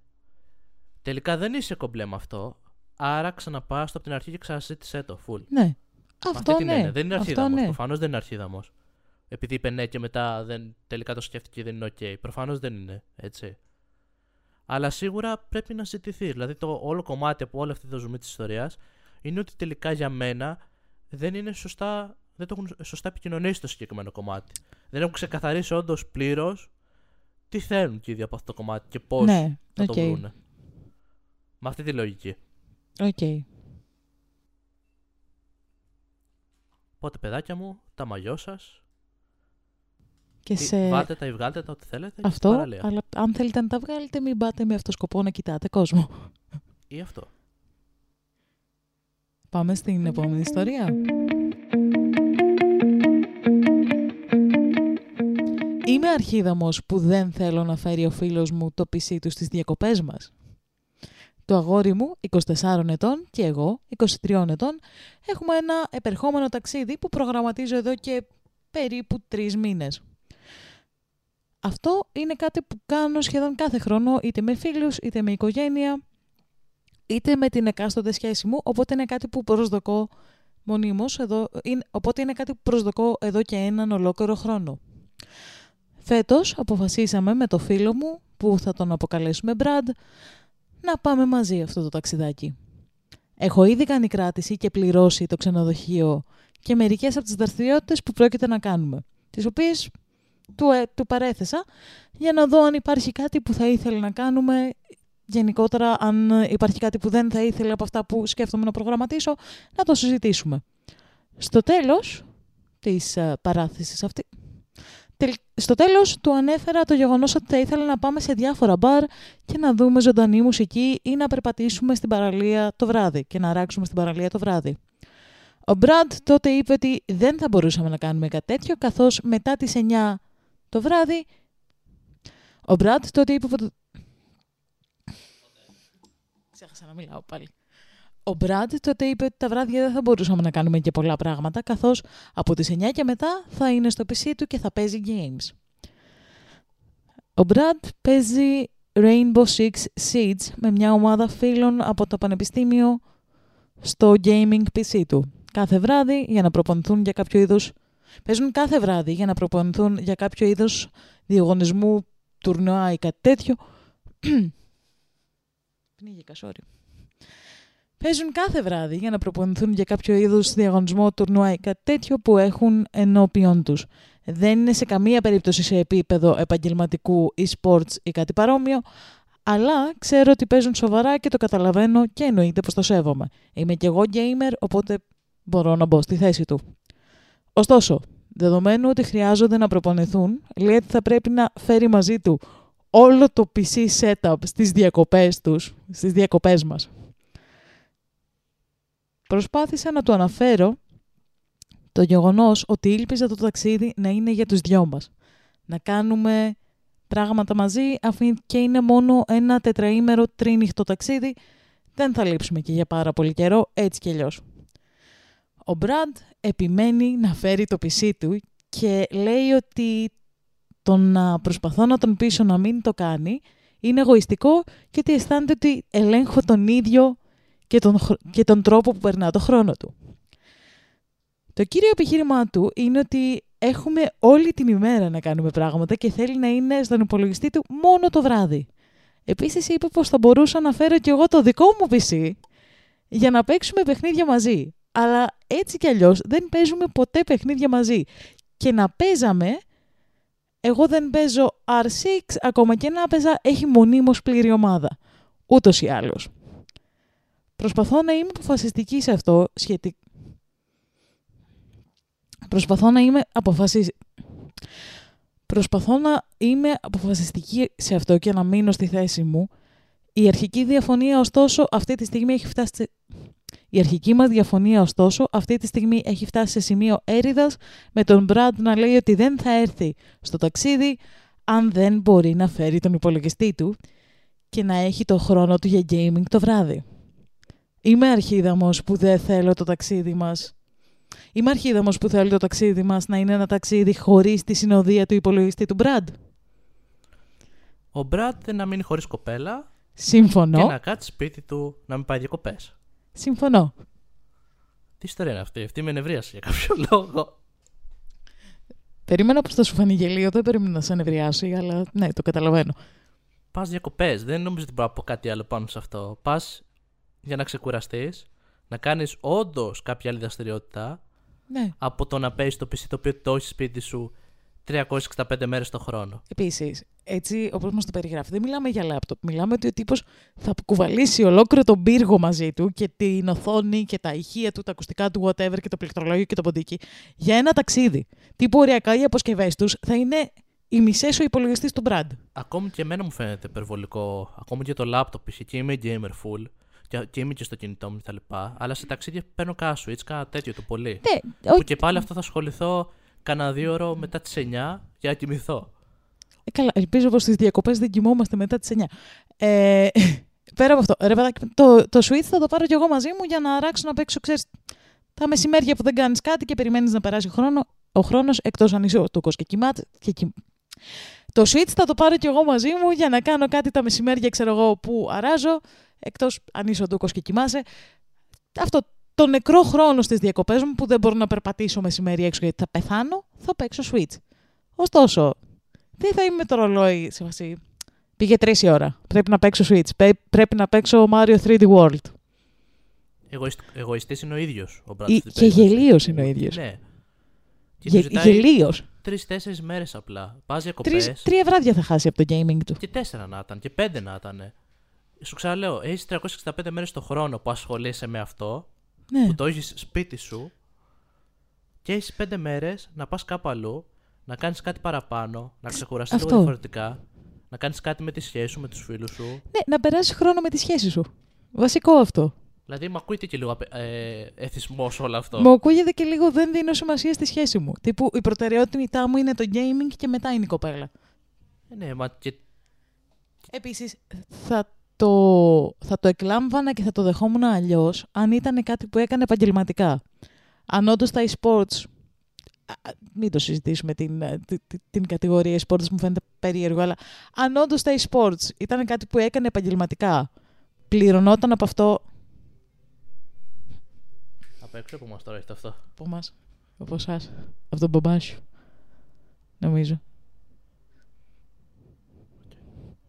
Τελικά δεν είσαι κομπλέ με αυτό. Άρα ξαναπάς το από την αρχή και ξανασύτησέ το. Full. Ναι. Αυτό ναι. Είναι. Δεν είναι αρχίδαμος. Ναι. Προφανώς δεν είναι αρχίδαμος. Επειδή είπε ναι και μετά δεν, τελικά το σκέφτηκε και δεν είναι OK. Προφανώς δεν είναι έτσι. Αλλά σίγουρα πρέπει να ζητηθεί. Δηλαδή το όλο κομμάτι από όλη αυτή τη δομή της ιστορίας είναι ότι τελικά για μένα δεν είναι σωστά δεν το έχουν σωστά επικοινωνήσει το συγκεκριμένο κομμάτι. Δεν έχουν ξεκαθαρίσει όντως πλήρως τι θέλουν και ήδη από αυτό το κομμάτι και πώς ναι, θα το βρουν. Με αυτή τη λογική. OK. Okay. Οπότε, παιδάκια μου, τα μαγιό σας. Και σε... Βάλτε τα ή βγάλτε τα ό,τι θέλετε. Αυτό, αλλά αν θέλετε να τα βγάλετε, μην πάτε με αυτό σκοπό να κοιτάτε κόσμο. Ή αυτό. Πάμε στην επόμενη ιστορία. Είμαι αρχίδαμος που δεν θέλω να φέρει ο φίλος μου το PC του στις διακοπές μας. Το αγόρι μου, 24 ετών, και εγώ, 23 ετών, έχουμε ένα επερχόμενο ταξίδι που προγραμματίζω εδώ και περίπου τρεις μήνες. Αυτό είναι κάτι που κάνω σχεδόν κάθε χρόνο, είτε με φίλους, είτε με οικογένεια, είτε με την εκάστοτε σχέση μου, οπότε είναι κάτι που προσδοκώ μονίμως, εδώ, είναι, οπότε είναι κάτι που προσδοκώ εδώ και έναν ολόκληρο χρόνο. Φέτος αποφασίσαμε με το φίλο μου, που θα τον αποκαλέσουμε Brad, να πάμε μαζί αυτό το ταξιδάκι. Έχω ήδη κάνει κράτηση και πληρώσει το ξενοδοχείο και μερικές από τις δραστηριότητες που πρόκειται να κάνουμε, τις οποίες του, ε, του παρέθεσα για να δω αν υπάρχει κάτι που θα ήθελε να κάνουμε γενικότερα αν υπάρχει κάτι που δεν θα ήθελε από αυτά που σκέφτομαι να προγραμματίσω, να το συζητήσουμε. Στο τέλος της uh, παράθεσης αυτή, στο τέλος του ανέφερα το γεγονός ότι θα ήθελα να πάμε σε διάφορα μπαρ και να δούμε ζωντανή μουσική ή να περπατήσουμε στην παραλία το βράδυ και να ράξουμε στην παραλία το βράδυ. Ο Μπραντ τότε είπε ότι δεν θα μπορούσαμε να κάνουμε κάτι τέτοιο καθώς μετά τις 9 το βράδυ ο Μπραντ τότε είπε Ξέχασα να μιλάω πάλι. Ο Μπραντ τότε είπε ότι τα βράδια δεν θα μπορούσαμε να κάνουμε και πολλά πράγματα, καθώς από τις 9 και μετά θα είναι στο PC του και θα παίζει games. Ο Μπραντ παίζει Rainbow Six Siege με μια ομάδα φίλων από το πανεπιστήμιο στο gaming PC του. Κάθε βράδυ για να προπονηθούν για κάποιο είδους... Παίζουν κάθε βράδυ για να προπονηθούν για κάποιο είδος διαγωνισμού, τουρνουά ή κάτι τέτοιο. Πνίγηκα, sorry. Παίζουν κάθε βράδυ για να προπονηθούν για κάποιο είδους διαγωνισμό, τουρνουά ή κάτι τέτοιο που έχουν ενώπιον τους. Δεν είναι σε καμία περίπτωση σε επίπεδο επαγγελματικού e-sports ή κάτι παρόμοιο, αλλά ξέρω ότι παίζουν σοβαρά και το καταλαβαίνω και εννοείται πως το σέβομαι. Είμαι κι εγώ gamer, οπότε μπορώ να μπω στη θέση του. Ωστόσο, δεδομένου ότι χρειάζονται να προπονηθούν, λέει ότι θα πρέπει να φέρει μαζί του όλο το PC setup στις διακοπές τους, στις διακοπές μας. Προσπάθησα να του αναφέρω το γεγονός ότι ήλπιζα το ταξίδι να είναι για τους δυο μας. Να κάνουμε πράγματα μαζί, αφού και είναι μόνο ένα τετραήμερο τρίνυχτο ταξίδι, δεν θα λείψουμε και για πάρα πολύ καιρό, έτσι κι αλλιώς. Ο Μπραντ επιμένει να φέρει το PC του και λέει ότι το να προσπαθώ να τον πείσω να μην το κάνει είναι εγωιστικό και ότι αισθάνεται ότι ελέγχω τον ίδιο και τον, και τον τρόπο που περνά το χρόνο του. Το κύριο επιχείρημά του είναι ότι έχουμε όλη την ημέρα να κάνουμε πράγματα και θέλει να είναι στον υπολογιστή του μόνο το βράδυ. Επίσης είπε πως θα μπορούσα να φέρω κι εγώ το δικό μου PC για να παίξουμε παιχνίδια μαζί. Αλλά έτσι κι αλλιώς δεν παίζουμε ποτέ παιχνίδια μαζί. Και να παίζαμε, εγώ δεν παίζω R6, ακόμα και να παίζα έχει μονίμως πλήρη ομάδα. Ούτως ή άλλως. Προσπαθώ να είμαι αποφασιστική σε αυτό σχετικά. Προσπαθώ να είμαι αποφασιστική. Προσπαθώ να είμαι αποφασιστική σε αυτό και να μείνω στη θέση μου. Η αρχική διαφωνία, ωστόσο, αυτή τη στιγμή έχει φτάσει σε... Η αρχική μας διαφωνία, ωστόσο, αυτή τη στιγμή έχει φτάσει σε σημείο έρηδας με τον Μπραντ να λέει ότι δεν θα έρθει στο ταξίδι αν δεν μπορεί να φέρει τον υπολογιστή του και να έχει το χρόνο του για gaming το βράδυ. Είμαι αρχίδαμος που δεν θέλω το ταξίδι μας. Είμαι αρχίδαμος που θέλω το ταξίδι μας να είναι ένα ταξίδι χωρίς τη συνοδεία του υπολογιστή του Μπραντ. Ο Μπραντ δεν να μείνει χωρίς κοπέλα. Συμφωνώ. Και να κάτσει σπίτι του να μην πάει διακοπές. Συμφωνώ. Τι ιστορία είναι αυτή, αυτή με νευρίασε για κάποιο λόγο. Περίμενα πως θα σου φανεί γελίο, δεν περίμενα να σε νευριάσει, αλλά ναι, το καταλαβαίνω. Πας διακοπές, δεν νομίζω ότι μπορώ να πω κάτι άλλο πάνω σε αυτό. Πας για να ξεκουραστείς, να κάνεις όντως κάποια άλλη δραστηριότητα ναι. από το να παίζεις το PC το οποίο το έχεις σπίτι σου 365 μέρες το χρόνο. Επίσης, έτσι όπως μας το περιγράφει, δεν μιλάμε για λάπτοπ. Μιλάμε ότι ο τύπος θα κουβαλήσει ολόκληρο τον πύργο μαζί του και την οθόνη και τα ηχεία του, τα ακουστικά του, whatever και το πληκτρολόγιο και το ποντίκι για ένα ταξίδι. Τύπου οριακά οι αποσκευές τους θα είναι οι μισές ο υπολογιστής του Brad. Ακόμη και εμένα μου φαίνεται υπερβολικό. Ακόμη και το λάπτοπ, και είμαι gamer full και, και είμαι και στο κινητό μου κτλ. Αλλά σε ταξίδια παίρνω κάνα switch, κάνα τέτοιο το πολύ. Ναι, Που όχι, και πάλι αυτό θα ασχοληθώ κανένα δύο ώρο μετά τις 9 για να κοιμηθώ. Ε, καλά, ελπίζω πως στις διακοπές δεν κοιμόμαστε μετά τις 9. Ε, πέρα από αυτό, ρε παιδάκι, το, το Switch θα το πάρω κι εγώ μαζί μου για να αράξω να παίξω, ξέρεις, τα μεσημέρια που δεν κάνεις κάτι και περιμένεις να περάσει χρόνο, ο χρόνος, εκτός αν είσαι ο τούκος και κοιμάται. Και κοιμ... Το Switch θα το πάρω κι εγώ μαζί μου για να κάνω κάτι τα μεσημέρια, ξέρω εγώ, που αράζω, εκτός αν είσαι ο τούκος και κοιμάσαι. Αυτό το νεκρό χρόνο στις διακοπές μου που δεν μπορώ να περπατήσω μεσημέρι έξω γιατί θα πεθάνω, θα παίξω Switch. Ωστόσο, δεν θα είμαι με το ρολόι σε φάση. Πήγε τρεις η ώρα. Πρέπει να παίξω Switch. Πέ- Πρέπει να παίξω Mario 3D World. Εγωιστ, εγωιστής είναι ο ίδιος ο Brad Ή- στην και περίπτωση. γελίος είναι ο ίδιος. Ναι. Και Γε, του ζητάει Γελίος. τρει-τέσσερι μέρες απλά. Πας διακοπές. Τρία βράδια θα χάσει από το gaming του. Και τέσσερα να ήταν, και πέντε να ήταν. Σου ξαναλέω, έχεις 365 μέρες το χρόνο που ασχολείσαι με αυτό, Ναι. που το έχεις σπίτι σου, και έχεις πέντε μέρες να πας κάπου αλλού, να κάνεις κάτι παραπάνω, να ξεκουραστείς λίγο Αυτό. διαφορετικά, να κάνεις κάτι με τη σχέση σου, με τους φίλους σου. ναι, να περάσει χρόνο με τη σχέση σου. Βασικό αυτό. Δηλαδή, μου ακούγεται και λίγο απε- ε, εθισμός όλο αυτό. Μου ακούγεται και λίγο δεν δίνω σημασία στη σχέση μου. Τύπου η προτεραιότητά μου είναι το gaming και μετά είναι η κοπέλα. Ε, ναι, μα και Επίσης, θα το, θα το εκλάμβανα και θα το δεχόμουν αλλιώς αν ήταν κάτι που έκανε επαγγελματικά. Αν όντως τα e-sports. α, α, Μην το συζητήσουμε την, ε, τη- τη- την κατηγορία e-sports, μου φαίνεται περίεργο, αλλά αν όντως τα e-sports ήταν κάτι που έκανε επαγγελματικά, πληρωνόταν από αυτό. απ' έξω που μας τώρα έχετε αυτό. Από εμά, από εσάς, από τον μπαμπά σου. Νομίζω.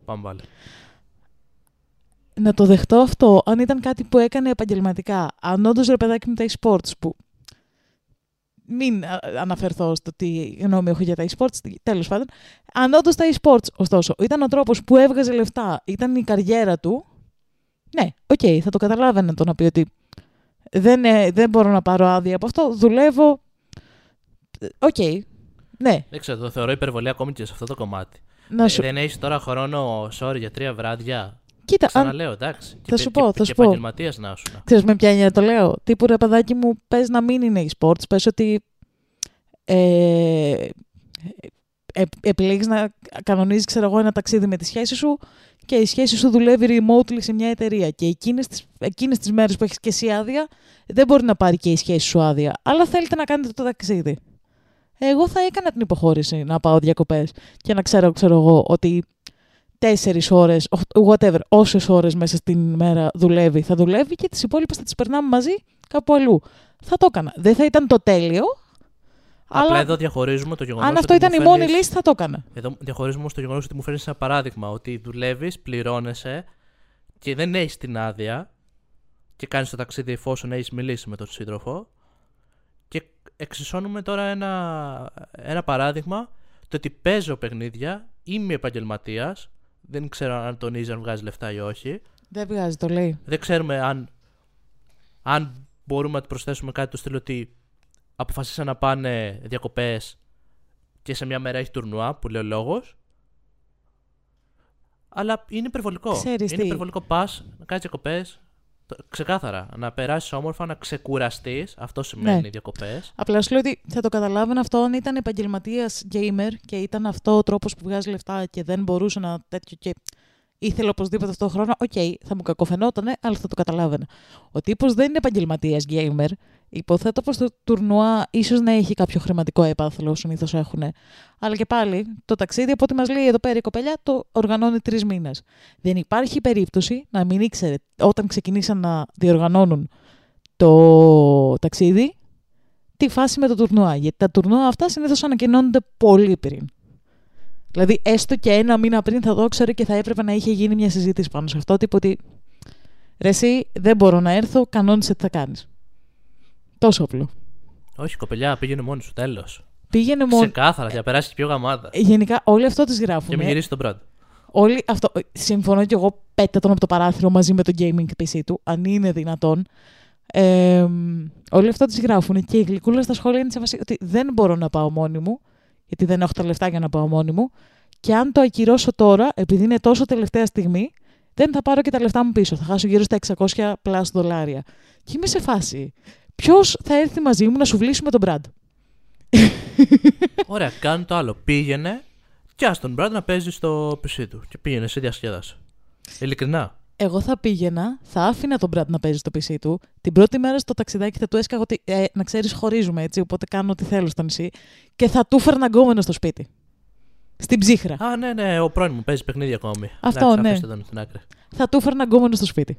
Πάμε πάλι. Να το δεχτώ αυτό αν ήταν κάτι που έκανε επαγγελματικά. Αν όντως ρε παιδάκι μου τα e-sports που. Μην α, αναφερθώ στο τι γνώμη έχω για τα e-sports, τέλος πάντων. Αν όντως τα e-sports, ωστόσο, ήταν ο τρόπος που έβγαζε λεφτά, ήταν η καριέρα του. Ναι, οκ, θα το καταλάβαινα το να πει ότι δεν, ε, δεν μπορώ να πάρω άδεια από αυτό, δουλεύω. Ε, Οκ, ναι, Δεν ξέρω, το θεωρώ υπερβολή ακόμη και σε αυτό το κομμάτι. να Ε, σου. δεν έχεις τώρα χρόνο, sorry, για τρία βράδια. Κοίτα, αν, Ξαναλέω, εντάξει. Θα σου πω, θα σου και πω. επαγγελματίας να σου. Ξέρεις με ποια έννοια το λέω. Τύπου ρε παιδάκι μου, πες να μην είναι e-sports. Πες ότι ε, ε, επιλέγεις να κανονίζεις ξέρω εγώ, ένα ταξίδι με τη σχέση σου και η σχέση σου δουλεύει remotely σε μια εταιρεία και εκείνες τις, εκείνες τις μέρες που έχεις και εσύ άδεια δεν μπορεί να πάρει και η σχέση σου άδεια. Αλλά θέλετε να κάνετε το ταξίδι. Εγώ θα έκανα την υποχώρηση να πάω διακοπές και να ξέρω, ξέρω εγώ, ότι τέσσερις ώρες, whatever, όσες ώρες μέσα στην μέρα δουλεύει, θα δουλεύει και τις υπόλοιπες θα τις περνάμε μαζί κάπου αλλού. Θα το έκανα. Δεν θα ήταν το τέλειο, Απλά αλλά εδώ διαχωρίζουμε το γεγονός. αν αυτό ήταν η μόνη λύση θα το έκανα. Εδώ διαχωρίζουμε στο γεγονός ότι μου φέρνεις ένα παράδειγμα. Ότι δουλεύεις, πληρώνεσαι και δεν έχεις την άδεια και κάνεις το ταξίδι εφόσον έχεις μιλήσει με τον σύντροφο. Και εξισώνουμε τώρα ένα, ένα παράδειγμα το ότι παίζω παιχνίδια, είμαι επαγγελματίας. Δεν ξέρω αν τονίζει αν βγάζει λεφτά ή όχι. Δεν βγάζει, το λέει. Δεν ξέρουμε αν, αν μπορούμε να του προσθέσουμε κάτι του στυλ ότι αποφασίσαν να πάνε διακοπές και σε μια μέρα έχει τουρνουά που λέει ο λόγος. Αλλά είναι υπερβολικό. Ξέρεις είναι τι. υπερβολικό πας να κάνεις διακοπές το- ξεκάθαρα. Να περάσεις όμορφα, να ξεκουραστείς. Αυτό σημαίνει Ναι. διακοπές. Απλά σου λέω ότι θα το καταλάβαινα αυτό αν ήταν επαγγελματίας gamer και ήταν αυτό ο τρόπος που βγάζει λεφτά και δεν μπορούσε να τέτοιο και ήθελε οπωσδήποτε αυτό το χρόνο. Οκ, θα μου κακοφαινότανε, αλλά θα το καταλάβαινα. Ο τύπος δεν είναι επαγγελματίας gamer. Υποθέτω πως το τουρνουά ίσως να έχει κάποιο χρηματικό έπαθλο, συνήθως έχουν. Αλλά και πάλι, το ταξίδι, από ό,τι μας λέει εδώ πέρα η κοπελιά, το οργανώνει τρεις μήνες. Δεν υπάρχει περίπτωση να μην ήξερε όταν ξεκινήσαν να διοργανώνουν το ταξίδι τη φάση με το τουρνουά. Γιατί τα τουρνουά αυτά συνήθως ανακοινώνονται πολύ πριν. Δηλαδή, έστω και ένα μήνα πριν θα το ήξερε και θα έπρεπε να είχε γίνει μια συζήτηση πάνω σε αυτό. Τύπο ότι ρε, εσύ δεν μπορώ να έρθω, κανόνισε τι θα κάνεις. Τόσο απλό. Όχι, κοπελιά, πήγαινε μόνη σου. Τέλος. Πήγαινε μόνο. Ξεκάθαρα, για να περάσεις πιο γαμάδα. Γενικά, όλοι αυτό τις Και γράφουν. μην γυρίσεις τον πρώτο. Όλοι αυτό. Συμφωνώ κι εγώ πέτα τον από το παράθυρο μαζί με το gaming PC του, αν είναι δυνατόν. Ε, όλοι αυτό τις γράφουν και η γλυκούλα στα σχόλια είναι σε φάση ότι δεν μπορώ να πάω μόνη μου, γιατί δεν έχω τα λεφτά για να πάω μόνη μου. Και αν το ακυρώσω τώρα, επειδή είναι τόσο τελευταία στιγμή, δεν θα πάρω και τα λεφτά μου πίσω. Θα χάσω γύρω στα 600 πλάσ δολάρια. Και είμαι σε φάση. Ποιος θα έρθει μαζί μου να σου βλύσουμε τον Brad. Ωραία, κάνει το άλλο. Πήγαινε και ας τον Brad να παίζει στο PC του. Και πήγαινε σε διασκέδαση. Ειλικρινά. Εγώ θα πήγαινα, θα άφηνα τον Brad να παίζει στο PC του. Την πρώτη μέρα στο ταξιδάκι θα του έσκαγα ότι ε, να ξέρεις, χωρίζουμε έτσι, οπότε κάνω ό,τι θέλω στο νησί. Και θα του φέρνα γκόμενο στο σπίτι. Στην ψύχρα. Α, ναι, ναι, ο πρώην μου παίζει παιχνίδια ακόμη. Αυτό, Εντάξει, ναι. αφήστε τον στην άκρη. Θα του φέρνα γκόμενο στο σπίτι.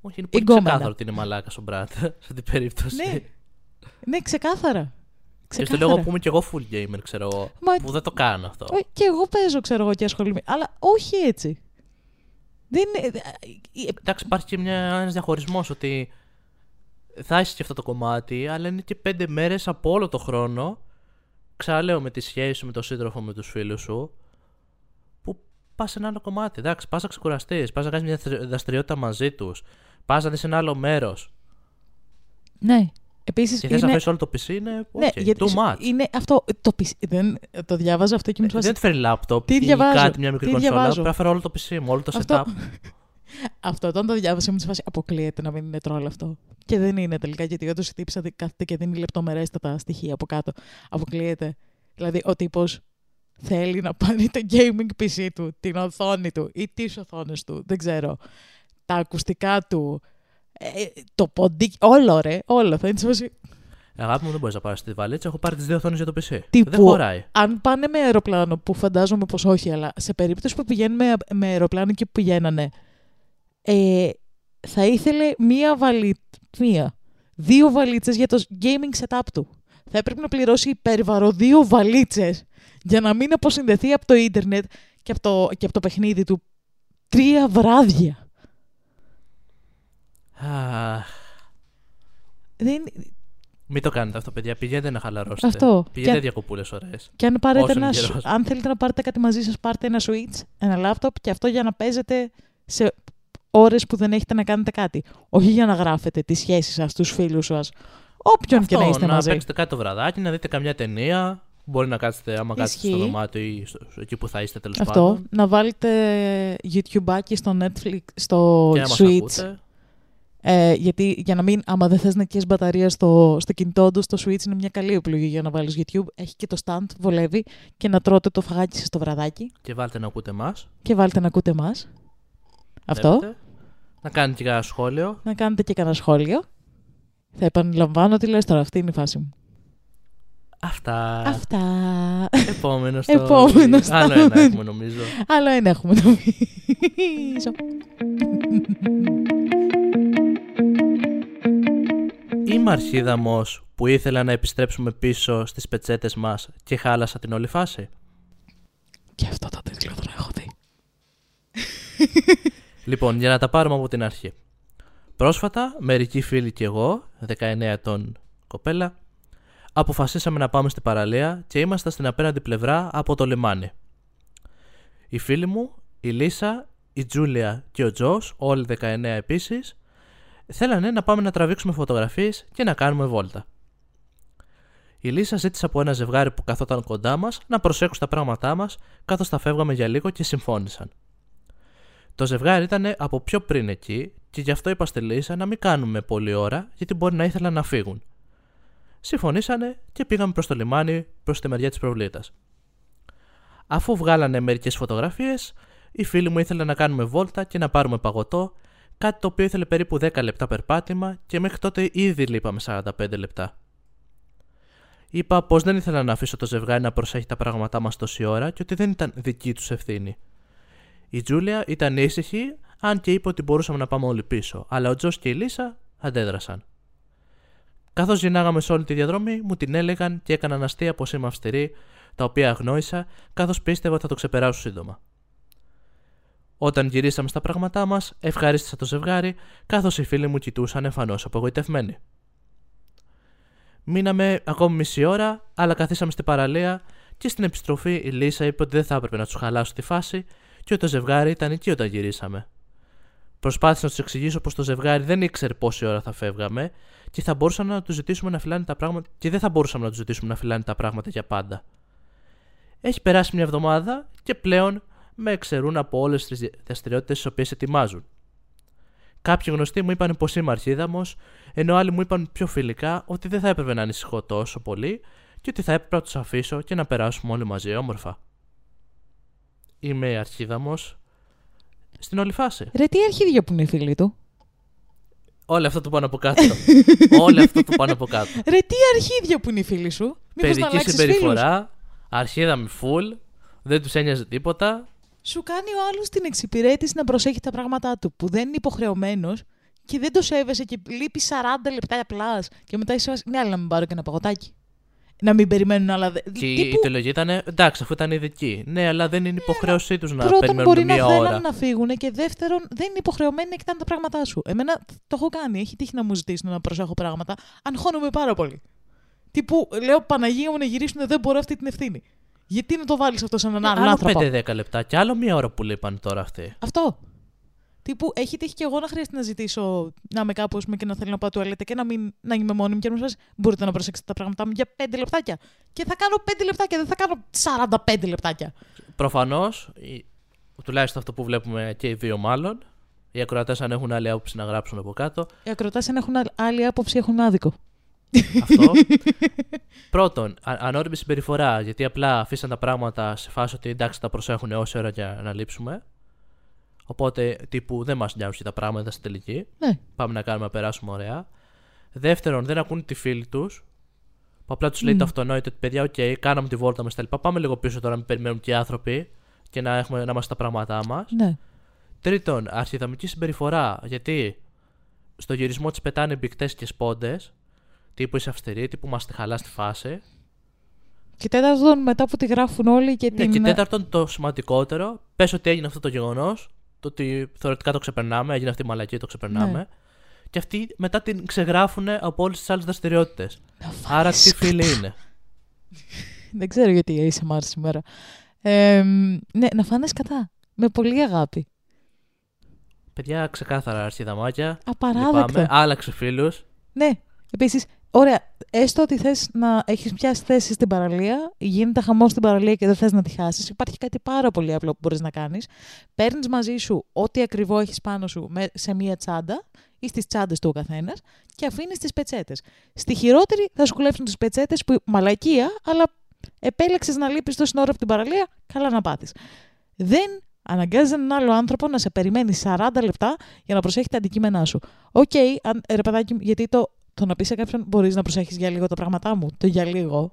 Όχι, είναι πολύ γκόμενα. ξεκάθαρο ότι είναι μαλάκα ο Brad σε αυτή την περίπτωση. Ναι. Ναι, ξεκάθαρα. Και στο Ξεκάθαρα. λόγο που είμαι κι εγώ full gamer, ξέρω εγώ. Μα- Που δεν το κάνω αυτό. Ε, Και εγώ παίζω, ξέρω εγώ, και ασχολούμαι. Αλλά όχι έτσι. Δεν είναι. ε, Εντάξει, υπάρχει και ένας διαχωρισμός ότι θα έχεις και αυτό το κομμάτι, αλλά είναι και πέντε μέρες από όλο το χρόνο. Ξαναλέω με τη σχέση σου, με τον σύντροφο, με τους φίλους σου, που πας σε ένα άλλο κομμάτι. Εντάξει, πας να ξεκουραστείς, πας να κάνεις μια δραστηρι- δραστηριότητα μαζί τους, πας να δεις ένα άλλο μέρος. Ναι. Επίσης. Και θες να φέρεις όλο το PC, είναι Ναι, okay, γιατί too much. είναι αυτό. Το, PC δεν, το διάβαζα αυτό και μου Ε, φάση. δεν τη φέρει λάπτοπ Τι ή διαβάζω, κάτι, μια μικρή τι κονσόλα. διαβάζω; Πρέπει να φέρω όλο το PC μου, όλο το Αυτό- setup. Αυτό όταν το διάβασα μου σε φάση αποκλείεται να μην είναι τρόλ αυτό. Και δεν είναι τελικά γιατί όντως η τύψα κάθεται και δίνει λεπτομερέστατα στοιχεία από κάτω. Αποκλείεται. Δηλαδή ο τύπος θέλει να πάρει το gaming PC του, την οθόνη του ή τις οθόνες του, δεν ξέρω. Τα ακουστικά του, ε, το ποντίκι, όλο ρε, όλο. Θα είναι σε φάση, Αγάπη μου, δεν μπορείς να πάρεις τη βαλίτσα. Έχω πάρει τις δύο οθόνες για το PC. Τύπου- Δεν χωράει. αν πάνε με αεροπλάνο, που φαντάζομαι πως όχι, αλλά σε περίπτωση που πηγαίνουν με, με αεροπλάνο και που πηγαίνανε, ε, θα ήθελε μία βαλίτσα, μία, δύο βαλίτσες για το gaming setup του. Θα έπρεπε να πληρώσει υπέρβαρο δύο βαλίτσες για να μην αποσυνδεθεί από το ίντερνετ και από το, και από το παιχνίδι του τρία βράδια. Αχ, Δεν, Μην το κάνετε αυτό, παιδιά. Πηγαίνετε να χαλαρώσετε. Αυτό. Πηγαίνετε Και- διακοπούλες ωραίες. Και αν, πάρετε Όσο ένα, είναι καιρός. αν θέλετε να πάρετε κάτι μαζί σας, πάρτε ένα Switch, ένα laptop και αυτό για να παίζετε σε ώρες που δεν έχετε να κάνετε κάτι. Όχι για να γράφετε τις σχέσεις σας, τους φίλους σας, όποιον και να είστε να μαζί. παίξετε κάτι το βραδάκι, να δείτε καμιά ταινία. Μπορεί να κάτσετε, άμα κάτσετε στο Ισχύει. δωμάτιο ή στο, εκεί που θα είστε τέλος Αυτό, πάντων. να βάλετε YouTube στο Netflix, στο Και να μας Switch. ακούτε. Ε, γιατί για να μην, άμα δεν θες να καίεις μπαταρία στο, στο κινητό τους, στο Switch είναι μια καλή επιλογή για να βάλεις YouTube. Έχει και το stand, βολεύει και να τρώτε το φαγάκι σας το βραδάκι Και βάλτε να ακούτε εμάς. και βάλτε να ακούτε εμάς. Αυτό. Να κάνετε και ένα σχόλιο. να κάνετε και κανένα σχόλιο. Θα επαναλαμβάνω τι λες τώρα, αυτή είναι η φάση μου. Αυτά. Αυτά. Επόμενο story. Επόμενο Άλλο story. ένα έχουμε νομίζω. Άλλο ένα έχουμε νομίζω. Είμαι αρχίδαμος που ήθελα να επιστρέψουμε πίσω στις πετσέτες μας και χάλασα την όλη φάση. και αυτό το τίτλο τον έχω δει. Λοιπόν, για να τα πάρουμε από την αρχή. Πρόσφατα, μερικοί φίλοι και εγώ, 19 ετών κοπέλα, αποφασίσαμε να πάμε στην παραλία και ήμασταν στην απέναντι πλευρά από το λιμάνι. Οι φίλοι μου, η Λίσα, η Τζούλια και ο Τζος, όλοι 19 επίσης, θέλανε να πάμε να τραβήξουμε φωτογραφίες και να κάνουμε βόλτα. Η Λίσα ζήτησε από ένα ζευγάρι που καθόταν κοντά μας να προσέξουν τα πράγματά μας καθώς τα φεύγαμε για λίγο και συμφώνησαν. Το ζευγάρι ήταν από πιο πριν εκεί και γι' αυτό είπα στη Λίσα να μην κάνουμε πολλή ώρα γιατί μπορεί να ήθελαν να φύγουν. Συμφωνήσανε και πήγαμε προς το λιμάνι προς τη μεριά της προβλήτας. Αφού βγάλανε μερικές φωτογραφίες, οι φίλοι μου ήθελαν να κάνουμε βόλτα και να πάρουμε παγωτό, κάτι το οποίο ήθελε περίπου 10 λεπτά περπάτημα και μέχρι τότε ήδη λείπαμε 45 λεπτά. Είπα πως δεν ήθελα να αφήσω το ζευγάρι να προσέχει τα πράγματά μας τόση ώρα και ότι δεν ήταν δική τους ευθύνη. Η Τζούλια ήταν ήσυχη, αν και είπε ότι μπορούσαμε να πάμε όλοι πίσω, αλλά ο Τζος και η Λίσα αντέδρασαν. Καθώς γυρνάγαμε σε όλη τη διαδρομή, μου την έλεγαν και έκαναν αστεία πω είμαι αυστηρή, τα οποία αγνόησα, καθώς πίστευα ότι θα το ξεπεράσω σύντομα. Όταν γυρίσαμε στα πράγματά μας, ευχαρίστησα το ζευγάρι, καθώς οι φίλοι μου κοιτούσαν εμφανώς απογοητευμένοι. Μείναμε ακόμη μισή ώρα, αλλά καθίσαμε στην παραλία και στην επιστροφή η Λίσα είπε ότι δεν θα έπρεπε να τους χαλάσω τη φάση και ότι το ζευγάρι ήταν εκεί όταν γυρίσαμε. Προσπάθησα να τους εξηγήσω πως το ζευγάρι δεν ήξερε πόση ώρα θα φεύγαμε και θα μπορούσαμε να τους ζητήσουμε να φυλάνε τα πράγματα και δεν θα μπορούσαμε να τους ζητήσουμε να φυλάνε τα πράγματα για πάντα. Έχει περάσει μια εβδομάδα και πλέον με εξαιρούν από όλες τις δραστηριότητες τις οποίες ετοιμάζουν. Κάποιοι γνωστοί μου είπαν πως είμαι αρχίδαμος, ενώ άλλοι μου είπαν πιο φιλικά ότι δεν θα έπρεπε να ανησυχώ τόσο πολύ και ότι θα έπρεπε να τους αφήσω και να περάσουμε όλοι μαζί όμορφα. Είμαι αρχίδαμος στην όλη φάση. Ρε, τι αρχίδια που είναι οι φίλοι του; Όλο αυτό το πάνω από κάτω. Όλο αυτό το πάνω από κάτω. Ρε, τι αρχίδια που είναι οι φίλοι σου; Μήπως να Παιδική αλλάξεις συμπεριφορά, αρχίδα με full, δεν τους ένοιαζε τίποτα. Σου κάνει ο άλλος την εξυπηρέτηση να προσέχει τα πράγματά του, που δεν είναι υποχρεωμένος και δεν το σέβεσαι και λείπει 40 λεπτά απλά. Και μετά είσαι βάση, ναι, αλλά να μην πάρω και ένα παγωτάκι. Να μην περιμένουν άλλα. δε- Και η τύπου, τελογία ήταν εντάξει, αφού ήταν ειδική. Ναι, αλλά δεν είναι υποχρέωσή τους να πρώτον, περιμένουν μπορεί να μία θέλουν ώρα. να φύγουν και δεύτερον, δεν είναι υποχρεωμένοι να κοιτάνε τα πράγματά σου. Εμένα το έχω κάνει. Έχει τύχει να μου ζητήσουν να προσέχω πράγματα. Αγχώνομαι πάρα πολύ. Τύπου, λέω Παναγία μου να γυρίσουν, δεν μπορώ αυτή την ευθύνη. Γιατί να το βάλεις αυτό σε έναν άλλον Άλλο άνθρωπο; 5-10 λεπτά και άλλο μία ώρα που λείπαν τώρα αυτοί. Αυτό. Τύπου, έχει τύχει και εγώ να χρειάζεται να ζητήσω να είμαι κάπου ας πούμε, και να θέλω να πάω τουαλέτα και να, μην, να είμαι μόνη μου και να μου πει: Μπορείτε να προσέξετε τα πράγματά μου για 5 λεπτάκια. Και θα κάνω 5 λεπτάκια, δεν θα κάνω 45 λεπτάκια. Προφανώς, τουλάχιστον αυτό που βλέπουμε και οι δύο μάλλον, οι ακροατές αν έχουν άλλη άποψη να γράψουν από κάτω. Οι ακροτέ, αν έχουν άλλη άποψη, έχουν άδικο. Αυτό. Πρώτον, α- ανώριμη συμπεριφορά, γιατί απλά αφήσαν τα πράγματα σε φάση ότι εντάξει τα προσέχουν όση ώρα για να λείψουμε. Οπότε τύπου δεν μας νοιάζουν και τα πράγματα στην τελική. Ναι. Πάμε να κάνουμε να περάσουμε ωραία. Δεύτερον, δεν ακούν τη φίλη τους. Που απλά τους λέει Μμ. το αυτονόητο ότι παιδιά, οκ, κάναμε τη βόλτα μας τα Πάμε λίγο πίσω τώρα να μην περιμένουν και οι άνθρωποι και να, έχουμε, να είμαστε τα πράγματά μας. Ναι. Τρίτον, αρχιδαμική συμπεριφορά. Γιατί στο γυρισμό της πετάνε μπικτές και σπόντες. Τύπου είσαι αυστηρή, τύπου μας τη χαλάς στη φάση. Και τέταρτον, μετά που τη γράφουν όλοι και Ναι, την. και τέταρτον, το σημαντικότερο, πες ότι έγινε αυτό το γεγονός, το ότι θεωρητικά το ξεπερνάμε, έγινε αυτή η μαλακή, το ξεπερνάμε. Ναι. Και αυτοί μετά την ξεγράφουν από όλες τις άλλες δραστηριότητες. Να Άρα φάνεις τι φίλοι είναι. Δεν ξέρω γιατί ASMR σήμερα. Ε, ναι, να φάνε κατά. Με πολύ αγάπη. Παιδιά, ξεκάθαρα αρχιδαμάκια. Απαράδεκτο. Λυπάμαι. Άλλαξε φίλους. Ναι. Επίσης, ωραία. Έστω ότι θες να έχεις πιάσει θέση στην παραλία, γίνεται χαμός στην παραλία και δεν θες να τη χάσεις. Υπάρχει κάτι πάρα πολύ απλό που μπορείς να κάνεις. Παίρνεις μαζί σου ό,τι ακριβό έχεις πάνω σου με- σε μία τσάντα ή στις τσάντες του ο καθένας και αφήνεις τις πετσέτες. Στη χειρότερη θα σου κλέψουν τις πετσέτες που μαλακία, αλλά επέλεξες να λείπεις τόση ώρα από την παραλία, καλά να πάθεις. Δεν αναγκάζεις έναν άλλο άνθρωπο να σε περιμένει 40 λεπτά για να προσέχει τα αντικείμενά σου. Οκ, αν- ρε παιδάκι μου, γιατί το, το να πεις σε κάποιον μπορείς να προσέχεις για λίγο τα πράγματά μου. Το για λίγο.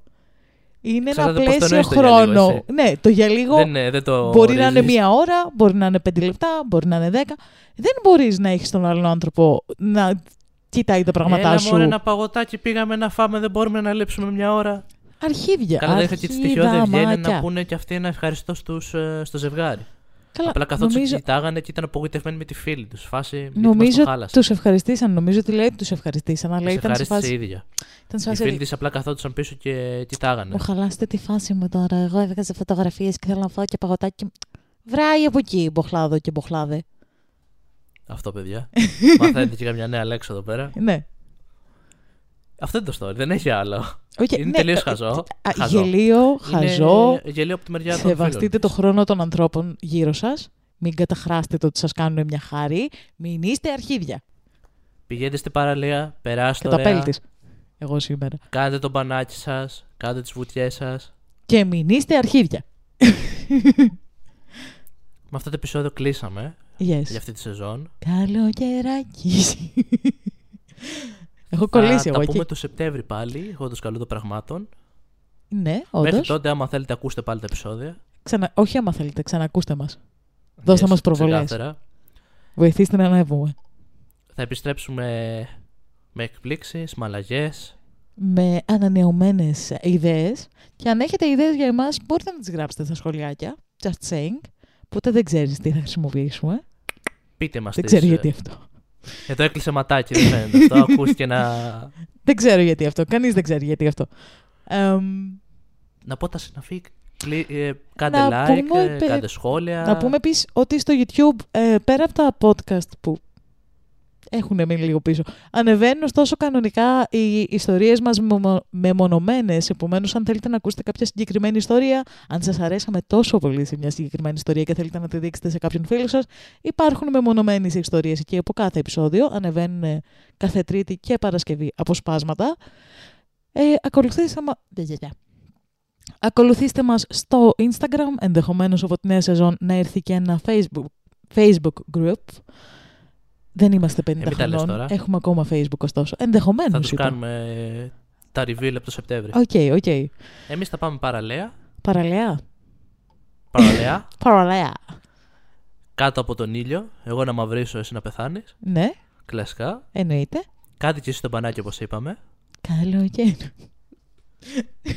Είναι Ξέρετε ένα πώς το πλαίσιο εννοείς το για λίγο, χρόνο. εσύ; ναι, το για λίγο Δεν, ε, δεν το μπορεί να είναι ορίζεις. μία ώρα, μπορεί να είναι πέντε λεπτά, μπορεί να είναι δέκα. Δεν μπορείς να έχεις τον άλλον άνθρωπο να κοιτάει τα πράγματά Έλα, σου. μωρέ, ένα παγωτάκι πήγαμε να φάμε, δεν μπορούμε να λείψουμε μια ώρα. Αρχίδια. Καλά, δεν είχα και τη στοιχειώδη ευγένεια αρχιδαμάκια. να πούνε και αυτοί ένα ευχαριστώ στους, ε, στο ζευγάρι. Καλά, Απλά καθότι νομίζω, τους κοιτάγανε και ήταν απογοητευμένοι με τη φίλη τους. Φάση. γιατί νομίζω μας το χάλασε. τους ευχαριστήσαν. Νομίζω ότι λέει ότι τους ευχαριστήσαν, αλλά Τους ήταν σε ευχάριστησε φάση. η ίδια. Ήταν σε Οι φάση φίλοι της απλά καθόντουσαν πίσω και κοιτάγανε. Μου χαλάσετε τη φάση μου τώρα. Εγώ έβγαζα φωτογραφίες και θέλω να φάω και παγωτάκι. Βράει από εκεί, μποχλάδο και μποχλάδε. Αυτό, παιδιά. Μαθαίνετε και καμιά νέα λέξη εδώ πέρα. Ναι. Αυτό είναι το story, δεν έχει άλλο. Okay, Είναι ναι, τελείως ε, χαζό. α, Χαζό. Γελίο, χαζό. Είναι γελίο από τη μεριά των Σεβαστείτε φίλων το της. χρόνο των ανθρώπων γύρω σας. Μην καταχράσετε ότι σας κάνουν μια χάρη. Μην είστε αρχίδια. Πηγαίνετε στην παραλία, περάστε Και το ωραία, απέλτη. Εγώ σήμερα. κάντε το μπανάκι σας, κάντε τις βουτιές σας. Και μην είστε αρχίδια. Με αυτό το επεισόδιο κλείσαμε Yes. για αυτή τη σεζόν. Καλοκαιράκι. Έχω κολλήσει Θα εγώ τα εκεί. πούμε το Σεπτέμβρη πάλι, εγώ το καλού των πραγμάτων. Ναι, Μέχρι όντως. τότε, άμα θέλετε, ακούστε πάλι τα επεισόδια. Ξανα... Όχι άμα θέλετε, ξανακούστε μας. Δώστε Yes, μας προβολές. ξεκάθαρα. Βοηθήστε να ανέβουμε. Θα επιστρέψουμε με εκπλήξεις, με αλλαγές. με ανανεωμένες ιδέες και αν έχετε ιδέες για εμάς μπορείτε να τις γράψετε στα σχολιάκια. Just saying. Ποτέ δεν ξέρεις τι θα χρησιμοποιήσουμε. Πείτε μας δεν τις, ξέρω ε, γιατί αυτό. Εδώ έκλεισε ματάκι, δεν φαίνεται αυτό. Ακούστηκε να... Δεν ξέρω γιατί αυτό. Κανείς δεν ξέρει γιατί αυτό. Εμ, να πω τα συναφή. Κλει- ε, κάντε Να like, πούμε, ε, πε- κάντε σχόλια. Να πούμε επίσης ότι στο YouTube, ε, πέρα από τα podcast που έχουν μείνει λίγο πίσω. Ανεβαίνουν ωστόσο κανονικά οι ιστορίες μας μεμονωμένες, επομένως αν θέλετε να ακούσετε κάποια συγκεκριμένη ιστορία, αν σας αρέσαμε τόσο πολύ σε μια συγκεκριμένη ιστορία και θέλετε να τη δείξετε σε κάποιον φίλο σας, υπάρχουν μεμονωμένες ιστορίες εκεί από κάθε επεισόδιο, ανεβαίνουν κάθε Τρίτη και Παρασκευή αποσπάσματα. Ε, ακολουθήστε, μα... ακολουθήστε μας στο Instagram, ενδεχομένως από τη νέα σεζόν να έρθει και ένα Facebook, Facebook group, δεν είμαστε 50 χρονών. Έχουμε ακόμα Facebook ωστόσο. Ενδεχομένως. Θα τους κάνουμε τα reveal από το Σεπτέμβριο. OK, okay, OK. Okay. Εμείς θα πάμε παραλία. Παραλία. Παραλία. παραλία. Κάτω από τον ήλιο. Εγώ να μαυρίσω, εσύ να πεθάνεις. Ναι. Κλασικά. Εννοείται. Κάτι και εσύ το μπανάκι όπως είπαμε. Καλοκαίρι.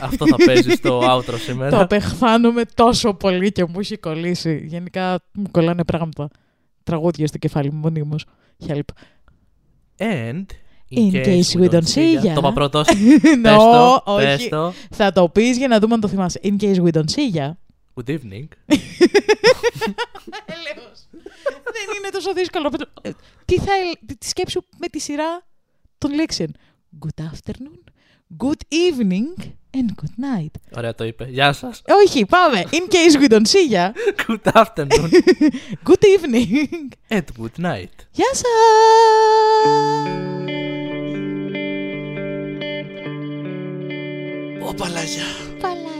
Αυτό θα παίζει στο outro σήμερα. Το απεχθάνομαι τόσο πολύ και μου έχει κολλήσει. Γενικά μου κολλάνε πράγματα τραγούδια στο κεφάλι μου μονίμως. Help. And In, case, case we don't see ya. Το είπα πρώτος. no, όχι. Θα το πεις για να δούμε αν το θυμάσαι. In case we don't see ya. Good evening. Δεν είναι τόσο δύσκολο. Ε, τι θα τη σκέψου με τη σειρά των λέξεων. Good afternoon, good evening and good night. Ωραία το είπε. Γεια σας. Όχι, πάμε. In case we don't see ya. Good afternoon. good evening. And good night. Γεια σας. Ω, παλάγια. Παλάγια.